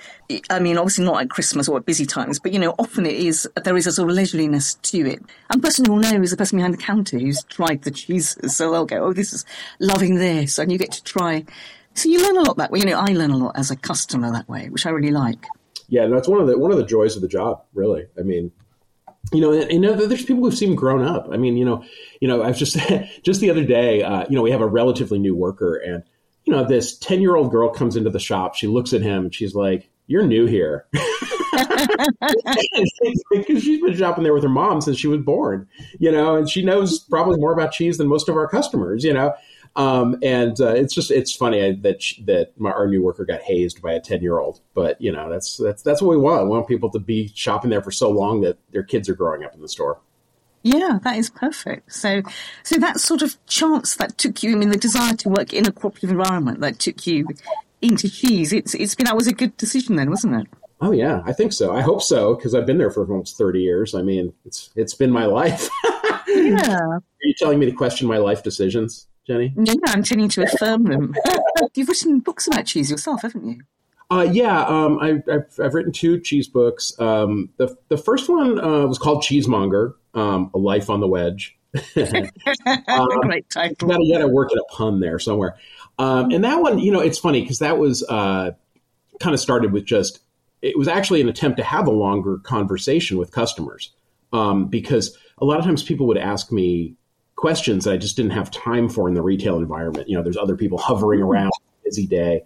S7: I mean, obviously not at Christmas or at busy times, but you know, often it is there is a sort of leisureliness to it. And the person who will know is the person behind the counter who's tried the cheeses, so they'll go, "Oh, this is loving this," and you get to try. So you learn a lot that way. You know, I learn a lot as a customer that way, which I really like.
S8: Yeah, that's one of the one of the joys of the job. Really, I mean, you know, and, and, there's people who've seen grown up. I mean, you know, you know, I was just [laughs] just the other day, uh, you know, we have a relatively new worker, and you know, this ten year old girl comes into the shop. She looks at him, and she's like, "You're new here," [laughs] because she's been shopping there with her mom since she was born. You know, and she knows probably more about cheese than most of our customers. You know, um, and uh, it's just it's funny that that my, our new worker got hazed by a ten year old. But you know that's that's that's what we want. We want people to be shopping there for so long that their kids are growing up in the store.
S7: Yeah, that is perfect. So, so that sort of chance that took you, I mean, the desire to work in a cooperative environment that took you into cheese. It's it's been that was a good decision then, wasn't it?
S8: Oh yeah, I think so. I hope so because I've been there for almost thirty years. I mean, it's it's been my [laughs] life.
S7: yeah.
S8: Are you telling me to question my life decisions? Jenny?
S7: No, I'm tending to affirm them. [laughs] You've written books about cheese yourself, haven't you?
S8: Uh, yeah, um, I, have I've written two cheese books. Um, the the first one uh, was called Cheesemonger: um, A Life on the Wedge. [laughs]
S7: um, Great title.
S8: You got to work at a pun there somewhere. Um, and that one, you know, it's funny because that was uh, kind of started with just it was actually an attempt to have a longer conversation with customers um, because a lot of times people would ask me questions that I just didn't have time for in the retail environment. You know, there's other people hovering mm-hmm. around, busy day,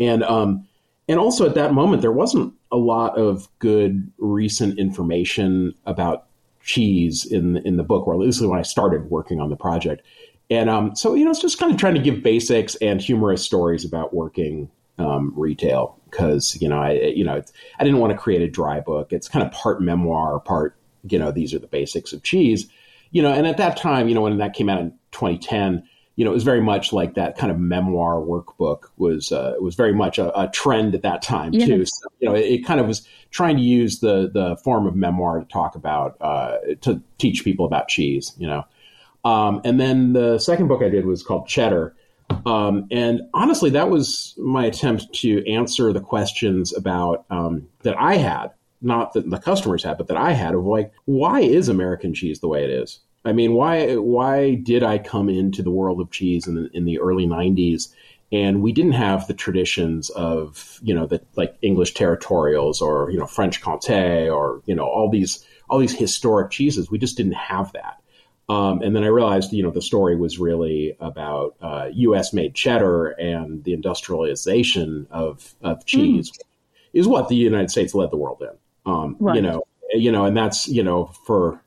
S8: and um, and also at that moment there wasn't a lot of good recent information about cheese in in the book, or at least when I started working on the project. And um, so you know, it's just kind of trying to give basics and humorous stories about working um, retail because you know I you know I didn't want to create a dry book. It's kind of part memoir, part you know these are the basics of cheese you know, and at that time, you know, when that came out in 2010, you know, it was very much like that kind of memoir workbook was uh, was very much a, a, trend at that time yeah. too. So, you know, it, it, kind of was trying to use the the form of memoir to talk about uh, to teach people about cheese. You know, um, and then the second book I did was called Cheddar. Um, and honestly, that was my attempt to answer the questions about um, that I had, not that the customers had, but that I had of like, why is American cheese the way it is? I mean, why why did I come into the world of cheese in the, in the early '90s? And we didn't have the traditions of you know the like English territorials or you know French Comté or you know all these all these historic cheeses. We just didn't have that. Um, and then I realized, you know, the story was really about uh, U.S. made cheddar and the industrialization of of cheese mm. is what the United States led the world in. Um, right. You know, you know, and that's you know for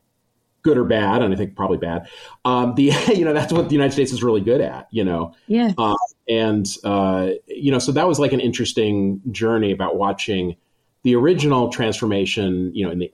S8: good or bad, and I think probably bad. Um, the [laughs] you know that's what the United States is really good at, you know.
S4: Yeah.
S8: Uh, and uh, you know, so that was like an interesting journey about watching the original transformation, you know, in the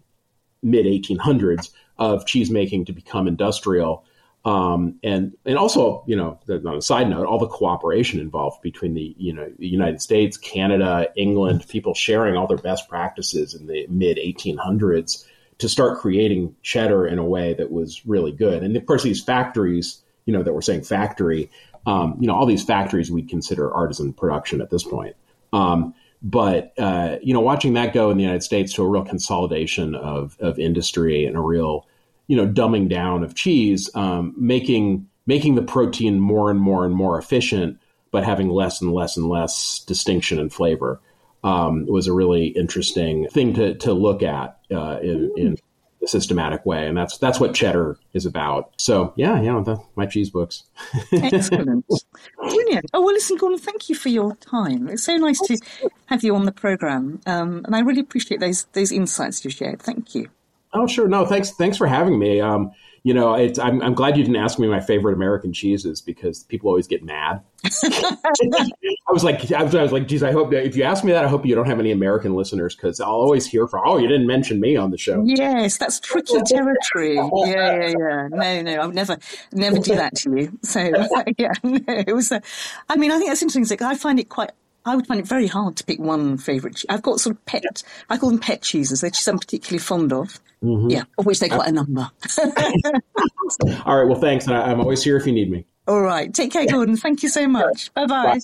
S8: mid 1800s of cheese making to become industrial. Um, and and also, you know, on a side note, all the cooperation involved between the you know the United States, Canada, England, people sharing all their best practices in the mid 1800s to start creating cheddar in a way that was really good. And of course, these factories, you know, that we're saying factory, um, you know, all these factories we'd consider artisan production at this point. Um, but uh, you know, watching that go in the United States to a real consolidation of of industry and a real, you know, dumbing down of cheese, um, making making the protein more and more and more efficient, but having less and less and less distinction and flavor um, was a really interesting thing to, to look at uh, in, in a systematic way. And that's that's what cheddar is about. So, yeah, know, the, my cheese books.
S7: Excellent. [laughs] Brilliant. Oh, well, listen, Gordon, thank you for your time. It's so nice to have you on the programme. Um, and I really appreciate those, those insights you shared. Thank you.
S8: Oh, sure. No, thanks. Thanks for having me. Um, you know, I'm, I'm glad you didn't ask me my favorite American cheeses because people always get mad. [laughs] [laughs] I was like, I was, I was, like, geez, I hope if you ask me that, I hope you don't have any American listeners because I'll always hear from, oh, you didn't mention me on the show.
S7: Yes, that's tricky [laughs] territory. Yeah, yeah, yeah. No, no, I would never, never do that to you. So, yeah, no, it was. A, I mean, I think that's interesting. I find it quite I would find it very hard to pick one favourite. Cheese. I've got sort of pet, I call them pet cheeses. They're cheeses I'm particularly fond of. Mm-hmm. Yeah, of which they're quite a number. [laughs]
S8: All right, well, thanks. I'm always here if you need me.
S7: All right, take care, Gordon. Thank you so much. Bye bye.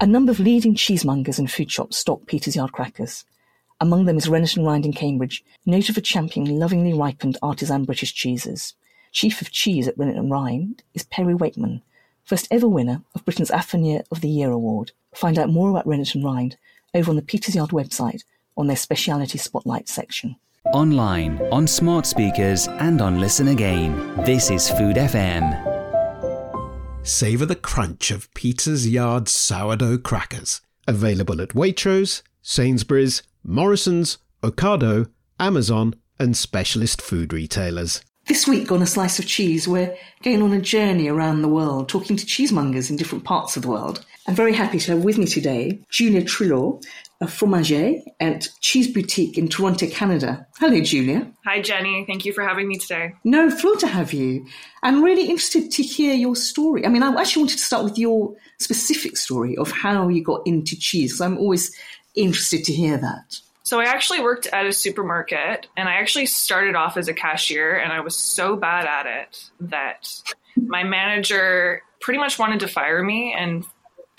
S4: A number of leading cheesemongers and food shops stock Peter's Yard crackers. Among them is Rennet and Rind in Cambridge, noted for championing lovingly ripened artisan British cheeses. Chief of Cheese at Rennet and Rind is Perry Wakeman, first ever winner of Britain's Affineur of the Year award. Find out more about Rennet and Rind over on the Peter's Yard website on their Speciality Spotlight section.
S3: Online, on smart speakers, and on Listen Again. This is Food FM.
S2: Savour the crunch of Peter's Yard sourdough crackers. Available at Waitrose, Sainsbury's, Morrison's, Ocado, Amazon, and specialist food retailers.
S4: This week on A Slice of Cheese, we're going on a journey around the world, talking to cheesemongers in different parts of the world. I'm very happy to have with me today Julia Treloar, a fromager at Cheese Boutique in Toronto, Canada. Hello, Julia.
S9: Hi, Jenny. Thank you for having me today.
S4: No, thrilled to have you. I'm really interested to hear your story. I mean, I actually wanted to start with your specific story of how you got into cheese. So I'm always interested to hear that.
S9: So I actually worked at a supermarket and I actually started off as a cashier and I was so bad at it that my manager pretty much wanted to fire me and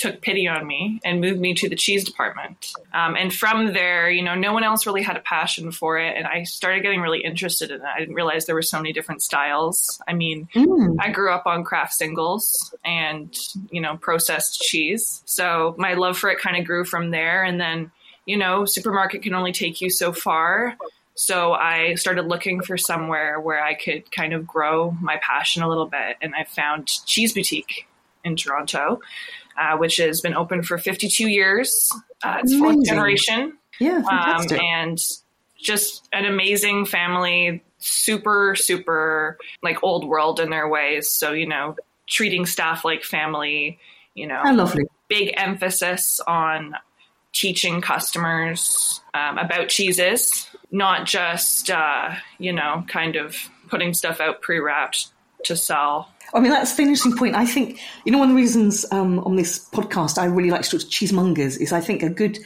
S9: took pity on me and moved me to the cheese department. Um, and from there, you know, no one else really had a passion for it. And I started getting really interested in it. I didn't realize there were so many different styles. I mean, mm. I grew up on Kraft Singles and, you know, processed cheese. So my love for it kind of grew from there. And then you know, supermarket can only take you so far. So I started looking for somewhere where I could kind of grow my passion a little bit. And I found Cheese Boutique in Toronto, uh, which has been open for 52 years. Uh, it's Amazing. fourth generation.
S4: Yeah, um,
S9: and just an amazing family, super, super like old world in their ways. So, you know, treating staff like family, you know,
S4: How lovely.
S9: big emphasis on teaching customers um, about cheeses, not just, uh, you know, kind of putting stuff out pre wrapped to sell.
S4: I mean, that's the interesting point. I think, you know, one of the reasons um, on this podcast I really like to talk to cheesemongers is I think a good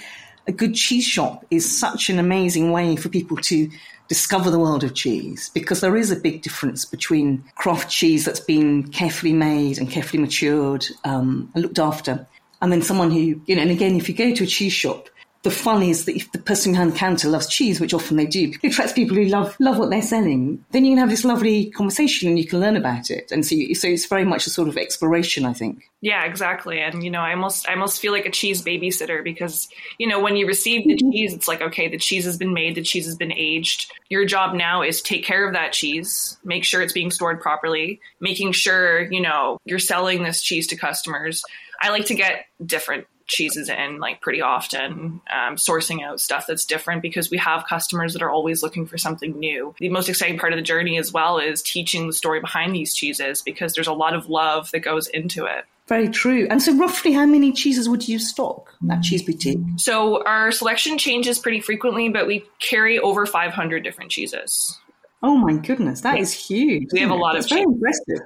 S4: a good cheese shop is such an amazing way for people to discover the world of cheese because there is a big difference between craft cheese that's been carefully made and carefully matured um, and looked after, and then someone who, you know, and again, if you go to a cheese shop, the fun is that if the person behind the counter loves cheese, which often they do, it attracts people who love love what they're selling. Then you can have this lovely conversation and you can learn about it. And so, so it's very much a sort of exploration, I think.
S9: Yeah, exactly. And you know, I almost I almost feel like a cheese babysitter because you know when you receive the mm-hmm. cheese, it's like okay, the cheese has been made, the cheese has been aged. Your job now is take care of that cheese, make sure it's being stored properly, making sure you know you're selling this cheese to customers. I like to get different cheeses in like pretty often, um, sourcing out stuff that's different because we have customers that are always looking for something new. The most exciting part of the journey as well is teaching the story behind these cheeses because there's a lot of love that goes into it.
S4: Very true. And so, roughly, how many cheeses would you stock at Cheese Boutique?
S9: So, our selection changes pretty frequently, but we carry over 500 different cheeses.
S4: Oh my goodness, that is huge!
S9: We have a lot
S4: That's
S9: of
S4: very impressive.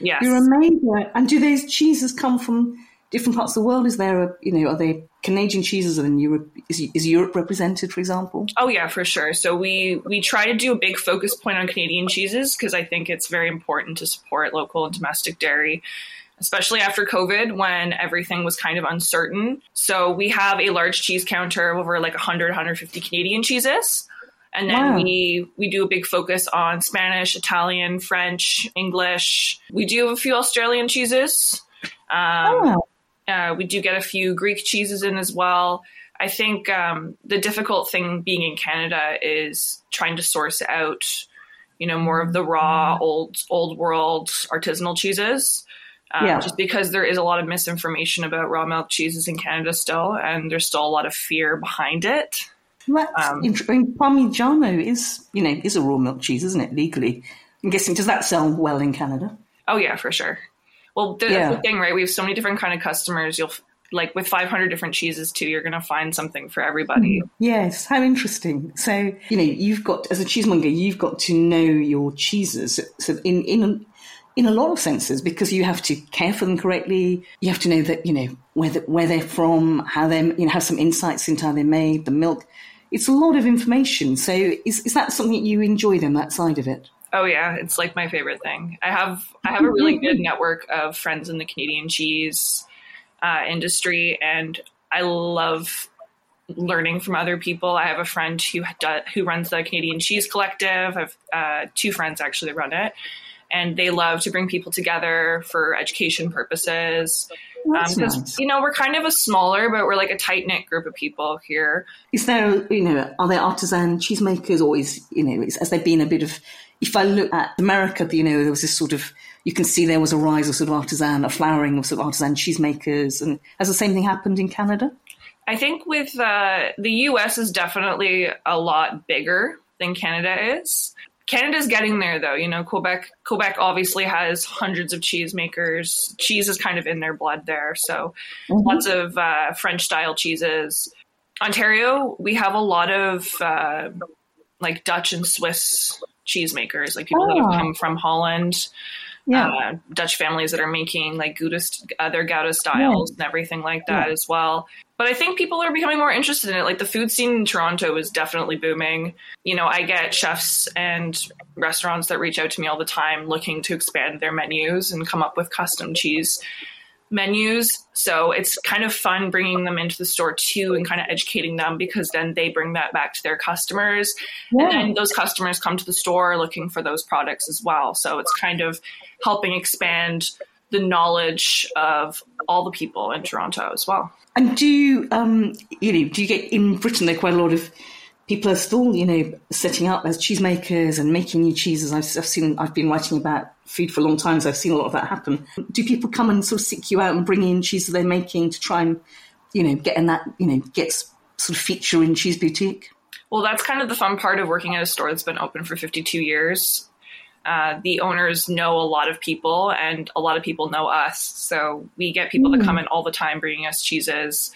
S9: Yes.
S4: You're amazing. And do those cheeses come from different parts of the world? Is there a, you know, are there Canadian cheeses in Europe? Is, is Europe represented, for example?
S9: Oh yeah, for sure. So we we try to do a big focus point on Canadian cheeses because I think it's very important to support local and domestic dairy, especially after COVID when everything was kind of uncertain. So we have a large cheese counter of over like 100 150 Canadian cheeses. And then
S10: Wow.
S9: we we do a big focus on Spanish, Italian, French, English. We do have a few Australian cheeses. Um, uh, we do get a few Greek cheeses in as well. I think um, the difficult thing being in Canada is trying to source out, you know, more of the raw, old, old world artisanal cheeses. Um,
S4: Yeah.
S9: Just because there is a lot of misinformation about raw milk cheeses in Canada still, and there's still a lot of fear behind it.
S4: That's
S9: Um.
S4: Parmigiano is, you know, is a raw milk cheese, isn't it? Legally, I'm guessing. Does that sell well in Canada?
S9: Oh yeah, for sure. Well, the,
S4: Yeah.
S9: the thing, right? We have so many different kind of customers. You'll like with 500 different cheeses too. You're gonna find something for everybody. Mm-hmm.
S4: Yes, how interesting. So, you know, you've got, as a cheesemonger, you've got to know your cheeses. So, in, in, in a lot of senses, because you have to care for them correctly. You have to know that, you know, where, the, where they're from, how they're, you know, have some insights into how they're made, the milk. It's a lot of information. So, is, is that something you enjoy then, that side of it?
S9: Oh yeah, it's like my favorite thing. I have I have a really [laughs] good network of friends in the Canadian cheese uh, industry, and I love learning from other people. I have a friend who do, who runs the Canadian Cheese Collective. I have uh, two friends actually that run it, and they love to bring people together for education purposes. Because
S4: nice.
S9: you know we're kind of a smaller, but we're like a tight knit group of people here.
S4: Is there, you know, are there artisan cheesemakers or is, you know, is, has there been a bit of, if I look at America, you know, there was this sort of, you can see there was a rise of sort of artisan, a flowering of sort of artisan cheesemakers. And has the same thing happened in Canada?
S9: I think with uh, the US is definitely a lot bigger than Canada is. Canada's getting there though. You know, Quebec Quebec obviously has hundreds of cheesemakers. Cheese is kind of in their blood there. So lots of uh, French style cheeses. Ontario, we have a lot of uh, like Dutch and Swiss cheesemakers, like people that
S4: Oh.
S9: have come from Holland.
S4: Yeah.
S9: Uh, Dutch families that are making like Gouda, uh, Gouda styles and everything like that
S4: Yeah.
S9: as well. But I think people are becoming more interested in it. Like the food scene in Toronto is definitely booming. You know, I get chefs and restaurants that reach out to me all the time looking to expand their menus and come up with custom cheese menus. So it's kind of fun bringing them into the store too and kind of educating them because then they bring that back to their customers. And then those customers come to the store looking for those products as well. So it's kind of helping expand the knowledge of all the people in Toronto as well.
S4: And do you, um, you know, do you get in Britain? There are quite a lot of people are still, you know, setting up as cheesemakers and making new cheeses. I've, I've seen, I've been writing about food for a long time, so I've seen a lot of that happen. Do people come and sort of seek you out and bring in cheese that they're making to try and, you know, get in that, you know, get sort of feature in Cheese Boutique?
S9: Well, that's kind of the fun part of working at a store that's been open for 52 years. Uh, the owners know a lot of people, and a lot of people know us. So we get people that come in all the time bringing us cheeses.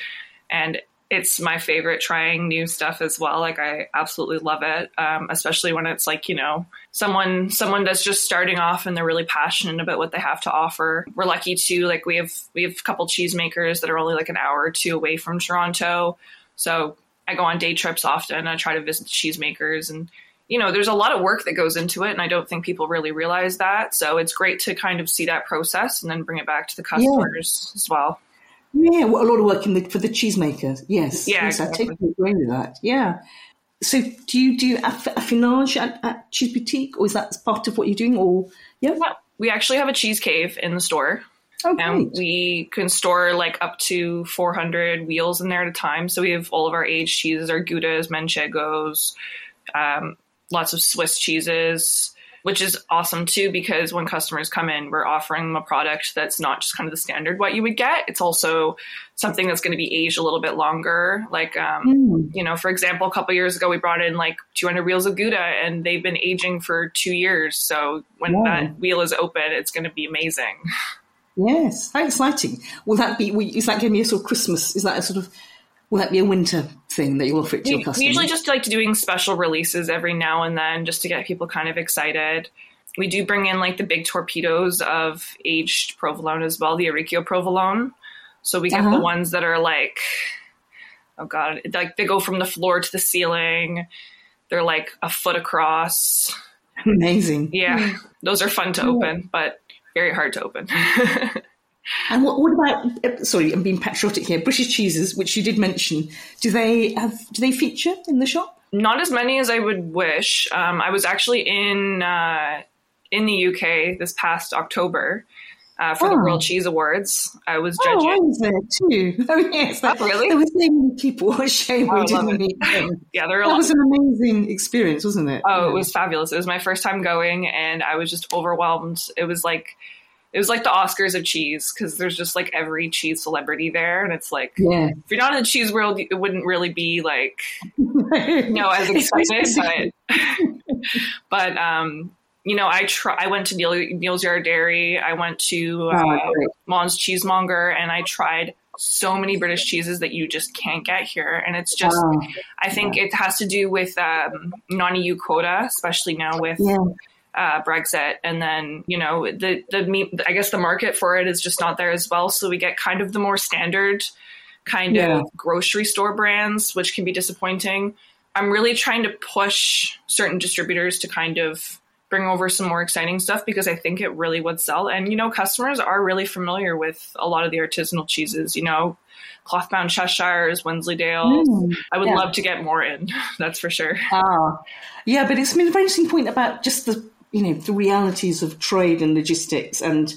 S9: And it's my favorite trying new stuff as well. Like I absolutely love it, um, especially when it's like you know someone someone that's just starting off and they're really passionate about what they have to offer. We're lucky to like we have we have a couple cheesemakers that are only like an hour or two away from Toronto, so I go on day trips often. I try to visit the cheesemakers and you know, there's a lot of work that goes into it, and I don't think people really realize that. So it's great to kind of see that process and then bring it back to the customers yeah. as well.
S4: Yeah, well, a lot of work in the, for the cheesemakers. Yes,
S9: yeah,
S4: yes,
S9: exactly.
S4: I totally agree with that. Yeah. So, do you do aff- affinage at, at Cheese Boutique, or is that part of what you're doing? Or yeah,
S9: yeah we actually have a cheese cave in the store.
S4: Oh,
S9: and we can store like up to 400 wheels in there at a time. So we have all of our aged cheeses, our Goudas, Manchegos, um, lots of Swiss cheeses, which is awesome too because when customers come in, we're offering them a product that's not just kind of the standard what you would get. It's also something that's going to be aged a little bit longer. Like, um,
S4: Mm.
S9: you know, for example, a couple years ago, we brought in like 200 wheels of Gouda and they've been aging for two years. So when
S4: Wow.
S9: that wheel is open, it's going to be amazing.
S4: yes, how exciting! Will that be? Is that going to be a sort of Christmas? Is that a sort of? Will that be a winter thing that you'll offer it to
S9: We,
S4: your customers?
S9: we usually just like doing special releases every now and then just to get people kind of excited. We do bring in like the big torpedoes of aged provolone as well, the Auricchio provolone. So we get
S4: Uh-huh.
S9: the ones that are like, oh god, like they go from the floor to the ceiling. They're like a foot across.
S4: amazing.
S9: Yeah, those are fun to open, but very hard to open. [laughs]
S4: And what, what about? Sorry, I'm being patriotic here. British cheeses, which you did mention, do they have? Do they feature in the shop?
S9: Not as many as I would wish. Um, I was actually in uh, in the UK this past October uh, for the
S4: Oh.
S9: World Cheese Awards. I was
S4: Oh, I was there too. [laughs] Oh yes,
S9: Oh, really?
S4: There were so many people. [laughs] What a shame
S9: Oh,
S4: we didn't meet them. [laughs]
S9: Yeah, there a
S4: That was an amazing experience, wasn't it?
S9: Oh, it was fabulous. It was my first time going, and I was just overwhelmed. It was like it was like the Oscars of cheese because there's just like every cheese celebrity there, and it's like
S4: Yeah.
S9: if you're not in the cheese world, it wouldn't really be like [laughs] you know as excited. [laughs] But [laughs] but um, you know, I try. I went to Neal, Neal's Yard Dairy. I went to uh,
S4: Oh, great.
S9: Cheesemonger, and I tried so many British cheeses that you just can't get here, and it's just. I think it has to do with um, non-EU quota, especially now with
S4: Yeah.
S9: Uh, Brexit, and then you know the the. I guess the market for it is just not there as well. So we get kind of the more standard kind
S4: Yeah.
S9: of grocery store brands, which can be disappointing. I'm really trying to push certain distributors to kind of bring over some more exciting stuff because I think it really would sell. And you know, customers are really familiar with a lot of the artisanal cheeses. You know, clothbound Cheshires, Wensleydales.
S4: Mm,
S9: I would
S4: yeah.
S9: love to get more in. [laughs] That's for sure.
S4: Ah, yeah, but it's been a very interesting point about just the you know the realities of trade and logistics and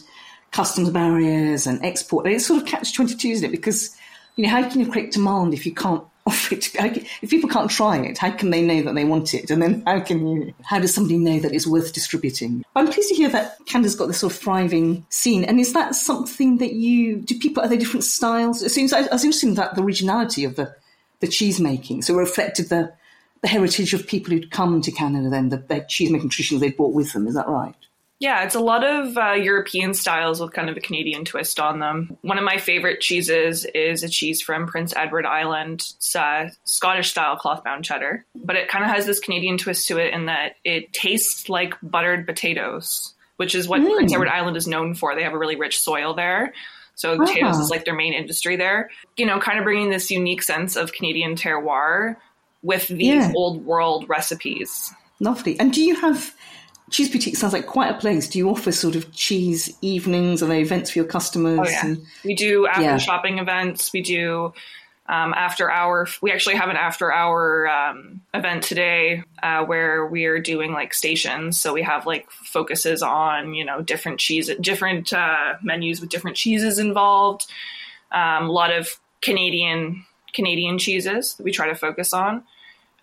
S4: customs barriers and export. And it's sort of catch twenty two, isn't it? Because you know how can you create demand if you can't [laughs] offer it? To, if people can't try it, how can they know that they want it? And then how can you? How does somebody know that it's worth distributing? I'm pleased to hear that Canada's got this sort of thriving scene. And is that something that you do? People are there different styles? It seems I, I was interested in that the originality of the the cheese making, so reflected the the heritage of people who'd come to Canada, then the, the cheese making traditions they'd brought with them. Is that right?
S9: Yeah, it's a lot of uh, European styles with kind of a Canadian twist on them. One of my favorite cheeses is a cheese from Prince Edward Island. It's uh, Scottish style cloth-bound cheddar, but it kind of has this Canadian twist to it in that it tastes like buttered potatoes, which is what
S4: Mm.
S9: Prince Edward Island is known for. They have a really rich soil there. So potatoes
S4: Ah.
S9: is like their main industry there. You know, kind of bringing this unique sense of Canadian terroir with these
S4: Yeah.
S9: old world recipes.
S4: Lovely. And do you have Cheese Boutique? Sounds like quite a place. Do you offer sort of cheese evenings? Are there events for your customers?
S9: Oh yeah,
S4: And-
S9: we do after
S4: Yeah.
S9: shopping events. We do um, after hour. We actually have an after hour um, event today uh, where we are doing like stations. So we have like focuses on you know different cheese, different uh, menus with different cheeses involved. Um, a lot of Canadian Canadian cheeses that we try to focus on.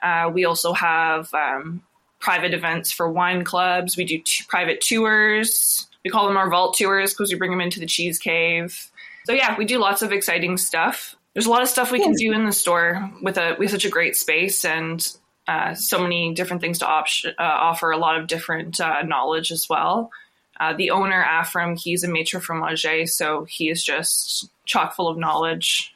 S9: Uh, we also have um, private events for wine clubs. We do t- private tours. We call them our vault tours because we bring them into the cheese cave. So yeah, we do lots of exciting stuff. There's a lot of stuff we can do in the store with a with such a great space and uh, so many different things to op- uh, offer. A lot of different uh, knowledge as well. Uh, the owner Afrim, he's a maitre fromager, so he is just chock full of knowledge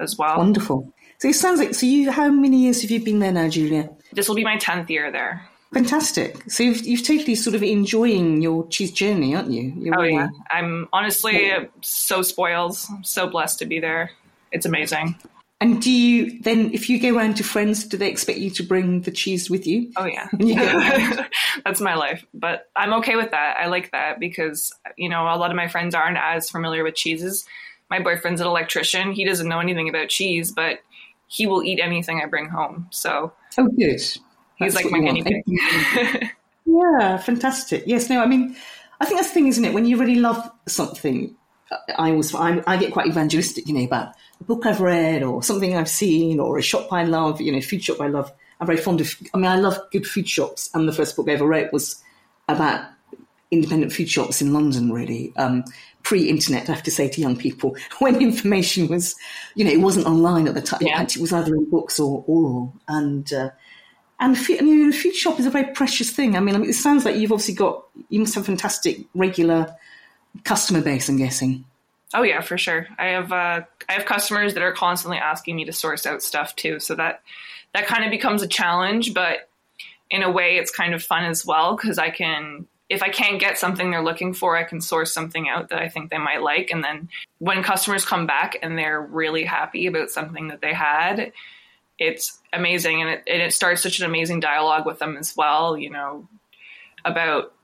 S9: as well.
S4: Wonderful. So it sounds like so. You how many years have you been there now, Julia?
S9: This will be my tenth year there.
S4: Fantastic. So you've, you've totally sort of enjoying your cheese journey, aren't you? You're
S9: oh
S4: really-
S9: yeah, I'm honestly so spoiled, so blessed to be there. It's amazing.
S4: And do you then, if you go around to friends, do they expect you to bring the cheese with you?
S9: Oh yeah, [laughs] that's my life. But I'm okay with that. I like that because you know a lot of my friends aren't as familiar with cheeses. My boyfriend's an electrician. He doesn't know anything about cheese, but he will eat anything I bring home. So
S4: oh, good.
S9: he's
S4: That's
S9: like my guinea pig. [laughs]
S4: Yeah, fantastic. Yes, no, I mean, I think that's the thing, isn't it? When you really love something, I always, I, I get quite evangelistic, you know, about a book I've read or something I've seen or a shop I love, you know, food shop I love. I'm very fond of, I mean, I love good food shops. And the first book I ever wrote was about independent food shops in London, really. Um, pre-internet, I have to say to young people, [laughs] when information was, you know, it wasn't online at the time. Yeah. It was either in books or oral. And, uh, and food, I mean, a food shop is a very precious thing. I mean, I mean, it sounds like you've obviously got, you must have a fantastic regular customer base, I'm guessing.
S9: Oh yeah, for sure. I have uh, I have customers that are constantly asking me to source out stuff too, so that that kind of becomes a challenge. But in a way, it's kind of fun as well because I can, if I can't get something they're looking for, I can source something out that I think they might like, and then when customers come back and they're really happy about something that they had, it's amazing, and it and it starts such an amazing dialogue with them as well. You know, about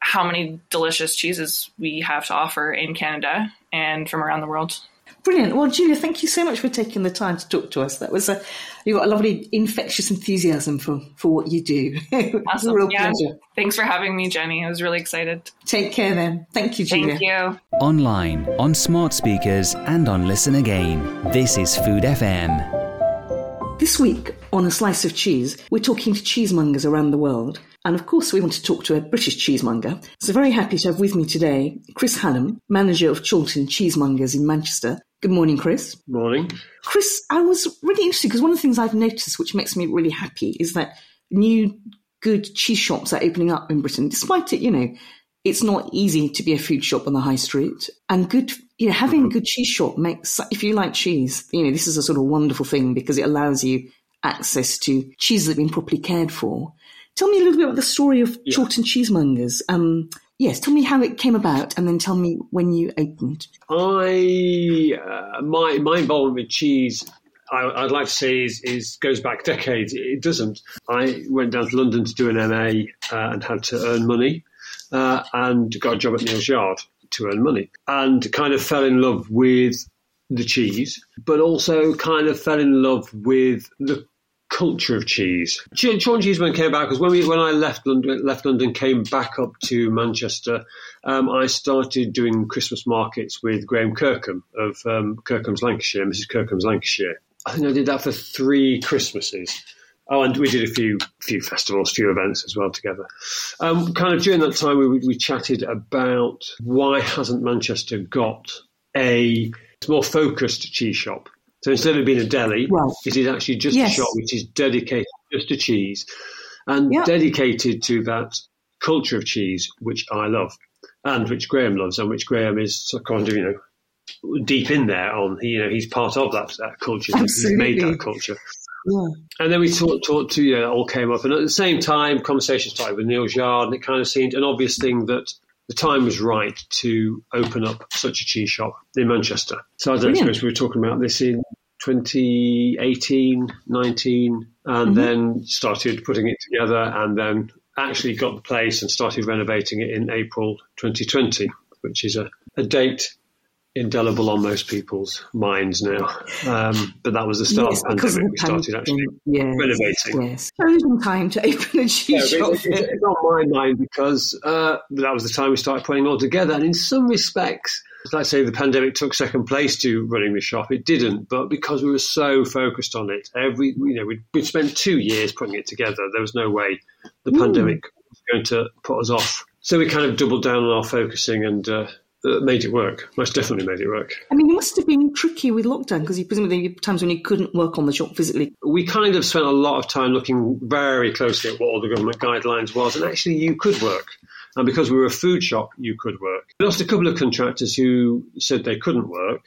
S9: how many delicious cheeses we have to offer in Canada and from around the world.
S4: Brilliant. Well, Julia, thank you so much for taking the time to talk to us. That was a, you got a lovely infectious enthusiasm for, for what you do. [laughs] it was
S9: Awesome.
S4: a real
S9: Yeah.
S4: pleasure.
S9: Thanks for having me, Jenny. I was really excited.
S4: Take care then. Thank you, Julia.
S9: Thank you.
S3: Online, on smart speakers, and on Listen Again. This is Food FM.
S4: This week on A Slice of Cheese, we're talking to cheesemongers around the world. And of course, we want to talk to a British cheesemonger. So, very happy to have with me today Chris Hallam, manager of Chorlton Cheesemongers in Manchester. Good morning, Chris.
S10: Morning.
S4: Chris, I was really interested because one of the things I've noticed, which makes me really happy, is that new good cheese shops are opening up in Britain, despite it, you know, it's not easy to be a food shop on the high street. And good, you know, having a good cheese shop makes, if you like cheese, you know, this is a sort of wonderful thing because it allows you access to cheese that's been properly cared for. Tell me a little bit about the story of Chorlton Cheesemongers. Um, yes, tell me how it came about and then tell me when you opened.
S10: I uh, my my involvement with cheese, I, I'd like to say is, is goes back decades. It doesn't. I went down to London to do an MA uh, and had to earn money, uh, and got a job at Neal's Yard to earn money, and kind of fell in love with the cheese, but also kind of fell in love with the culture of cheese. Ch- Chorlton Cheeseman came back because when we when I left London, left London, came back up to Manchester, um, I started doing Christmas markets with Graham Kirkham of um, Kirkham's Lancashire, Mrs. Kirkham's Lancashire. I think I did that for three Christmases. Oh, and we did a few few festivals, few events as well together. Um, kind of during that time, we we chatted about why hasn't Manchester got a more focused cheese shop. So instead of being a deli, it is actually just
S4: Yes.
S10: a shop which is dedicated just to cheese and
S4: Yeah.
S10: dedicated to that culture of cheese, which I love and which Graham loves and which Graham is kind of, you know, deep in there on, you know, he's part of that, that culture. He's made that culture.
S4: Yeah.
S10: And then we talked, talked to, you know, it all came up. And at the same time, conversation started with Neal Yard, and it kind of seemed an obvious thing that the time was right to open up such a cheese shop in Manchester. So I don't suppose we were talking about this in 2018, 19, and
S4: Mhm.
S10: then started putting it together and then actually got the place and started renovating it in April 2020, which is a, a date indelible on most people's minds now. Um, but that was the start
S4: Yes,
S10: of the pandemic. We started actually.
S4: Yes,
S10: renovating.
S4: Yes. Chosen time to [laughs] open a cheese
S10: Yeah,
S4: shop.
S10: it's, on my mind because uh, that was the time we started putting it all together. And in some respects, like I say, the pandemic took second place to running the shop. It didn't, but because we were so focused on it, every you know we'd, we'd spent two years putting it together. There was no way the
S4: Mm.
S10: pandemic was going to put us off. So we kind of doubled down on our focusing and uh, uh, made it work. Most definitely made it work.
S4: I mean, it must have been tricky with lockdown because you presumably there were times when you couldn't work on the shop physically.
S10: we kind of spent a lot of time looking very closely at what all the government guidelines was, and actually you could work. And because we were a food shop, you could work. We lost a couple of contractors who said they couldn't work,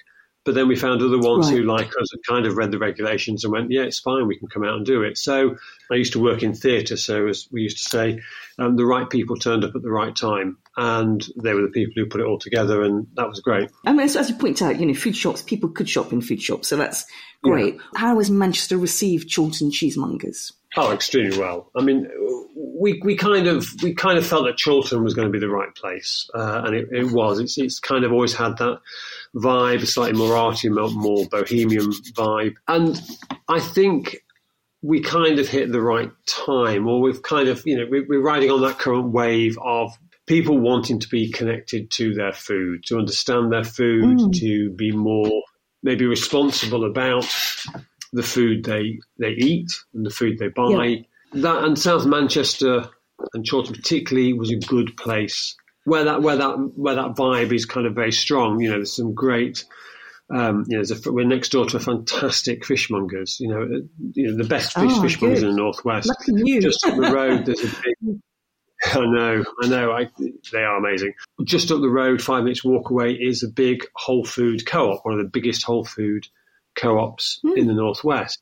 S10: But then we found other ones
S4: Right.
S10: who, like us, had kind of read the regulations and went, "Yeah, it's fine. We can come out and do it." So I used to work in theatre, so as we used to say, um, the right people turned up at the right time, and they were the people who put it all together, and that was great.
S4: I mean, as, as you point out, you know, food shops, people could shop in food shops, so that's great. How has Manchester received Chorlton cheesemongers?
S10: Oh, extremely well. I mean, we we kind of we kind of felt that Chorlton was going to be the right place, uh, and it, it was. It's it's kind of always had that vibe, a slightly more arty, more, more bohemian vibe, and I think we kind of hit the right time, or we've kind of you know we, we're riding on that current wave of people wanting to be connected to their food, to understand their food,
S11: Mm.
S10: to be more maybe responsible about the food they they eat and the food they buy.
S11: Yeah.
S10: That and South Manchester and Chorlton particularly was a good place where that where that where that vibe is kind of very strong. You know, there's some great. Um, you know, there's a, we're next door to a fantastic fishmongers. You know, uh, you know the best fish
S4: Oh,
S10: fishmongers
S4: good.
S10: in the northwest. Just up the road, there's a big. [laughs] [laughs] I know, I know. I, they are amazing. Just up the road, five minutes walk away, is a big whole food co-op, one of the biggest whole food co-ops hmm. in the northwest.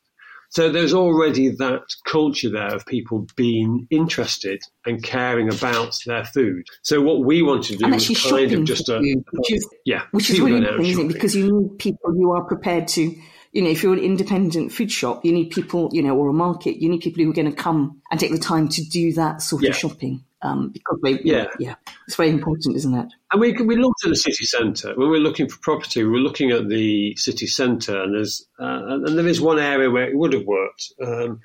S10: So there's already that culture there of people being interested and caring about their food. So what we want to do
S4: and
S10: is kind of just a
S4: food, which is,
S10: yeah,
S4: which is really
S10: going out and
S4: important, isn't it?
S10: shopping.
S4: Because you need people who are prepared to, you know, if you're an independent food shop, you need people, you know, or a market, you need people who are going to come and take the time to do that sort
S10: Yeah.
S4: of shopping. Um, because they,
S10: Yeah.
S4: yeah, it's very important, isn't it?
S10: And we we looked at the city centre when we're looking for property. We were looking at the city centre, and there's uh, and there is one area where it would have worked, um,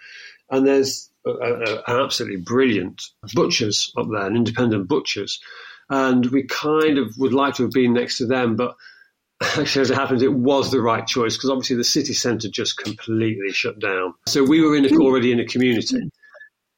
S10: and there's an absolutely brilliant butchers up there, an independent butchers, and we kind of would like to have been next to them, but. [laughs] Actually, as it happens, it was the right choice because obviously the city centre just completely shut down. So we were in a, already in a community,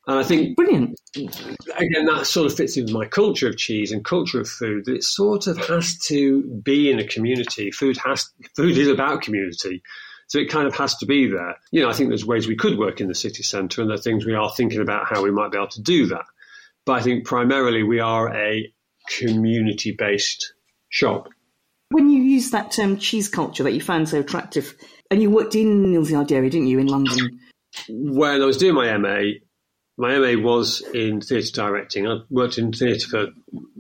S10: and I think
S4: brilliant.
S10: Again, that sort of fits into my culture of cheese and culture of food. That it sort of has to be in a community. Food has food is about community, so it kind of has to be there. You know, I think there's ways we could work in the city centre, and there are things we are thinking about how we might be able to do that. But I think primarily we are a community-based shop.
S4: When you use that term cheese culture that you found so attractive, and you worked in Neal's Yard area, didn't you, in London?
S10: when I was doing my MA, my MA was in theatre directing. I worked in theatre for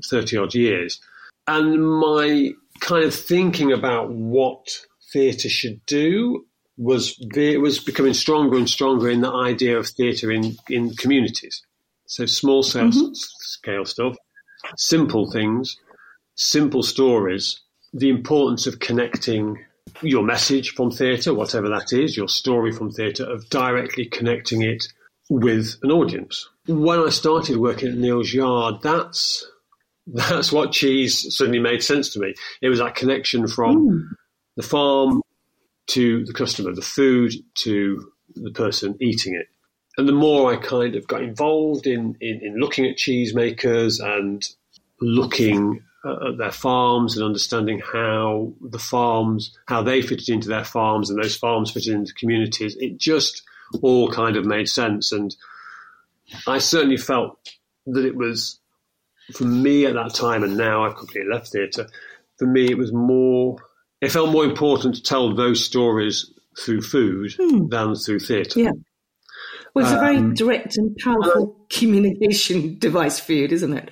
S10: 30 odd years. And my kind of thinking about what theatre should do was ve- was becoming stronger and stronger in the idea of theatre in, in communities. So small scale, mm-hmm. scale stuff, simple things, simple stories, the importance of connecting your message from theatre, whatever that is, your story from theatre, of directly connecting it with an audience. When I started working at Neal's Yard, that's [laughs] that's what cheese suddenly made sense to me. It was that connection from hmm. the farm to the customer, the food to the person eating it. And the more I kind of got involved in, in, in looking at cheesemakers and looking at their farms and understanding how the farms, how they fitted into their farms and those farms fitted into communities, it just all kind of made sense. And I certainly felt that it was, for me at that time, and now I've completely left theatre, for me it was more, it felt more important to tell those stories through food than through theatre.
S4: Yeah. Well, it's a very
S10: Um,
S4: direct and powerful communication [laughs] device, food, isn't it?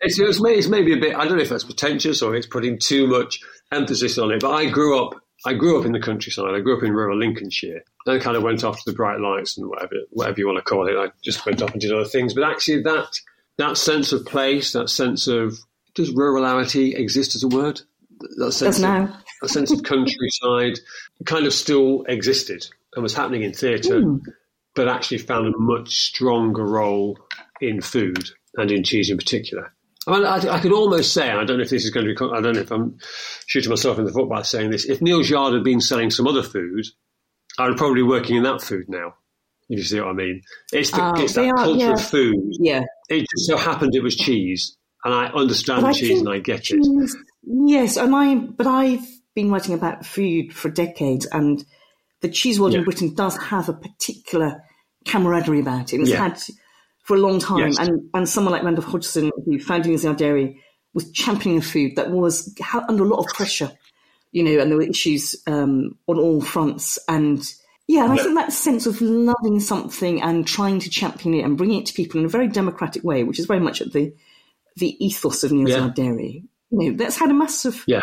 S10: It's, it's, it's maybe a bit. I don't know if that's pretentious or it's putting too much emphasis on it. But I grew up. I grew up in the countryside. I grew up in rural Lincolnshire. Then I kind of went off to the bright lights and whatever, whatever you want to call it. I just went off and did other things. But actually, that that sense of place, that sense of does rurality exist as a word? That sense
S4: Does now.
S10: Of, a sense of countryside kind of still existed and was happening in theatre,
S4: Hmm.
S10: but actually found a much stronger role in food and in cheese in particular. I, mean, I, I could almost say, and I don't know if this is going to be, I don't know if I'm shooting myself in the foot by saying this, if Neal's Yard had been selling some other food, I would probably be working in that food now. If you see what I mean, it's the,
S4: Oh,
S10: it's that
S4: are-
S10: culture
S4: yeah.
S10: of food.
S4: Yeah.
S10: It just so happened it was cheese, and I understand
S4: I
S10: cheese and I get it.
S4: Yes, and I. But I've been writing about food for decades, and the cheese world in Britain does have a particular camaraderie about it. It's
S10: Yeah.
S4: had for a long time,
S10: Yes.
S4: and and someone like Randolph Hodgson, who founded Neal's Yard Dairy, was championing a food that was under a lot of pressure you know, and there were issues um, on all fronts. And yeah, and I think that sense of loving something and trying to champion it and bringing it to people in a very democratic way, which is very much at the the ethos of Neal's
S10: Yeah.
S4: Dairy. You know, that's had a massive.
S10: Yeah.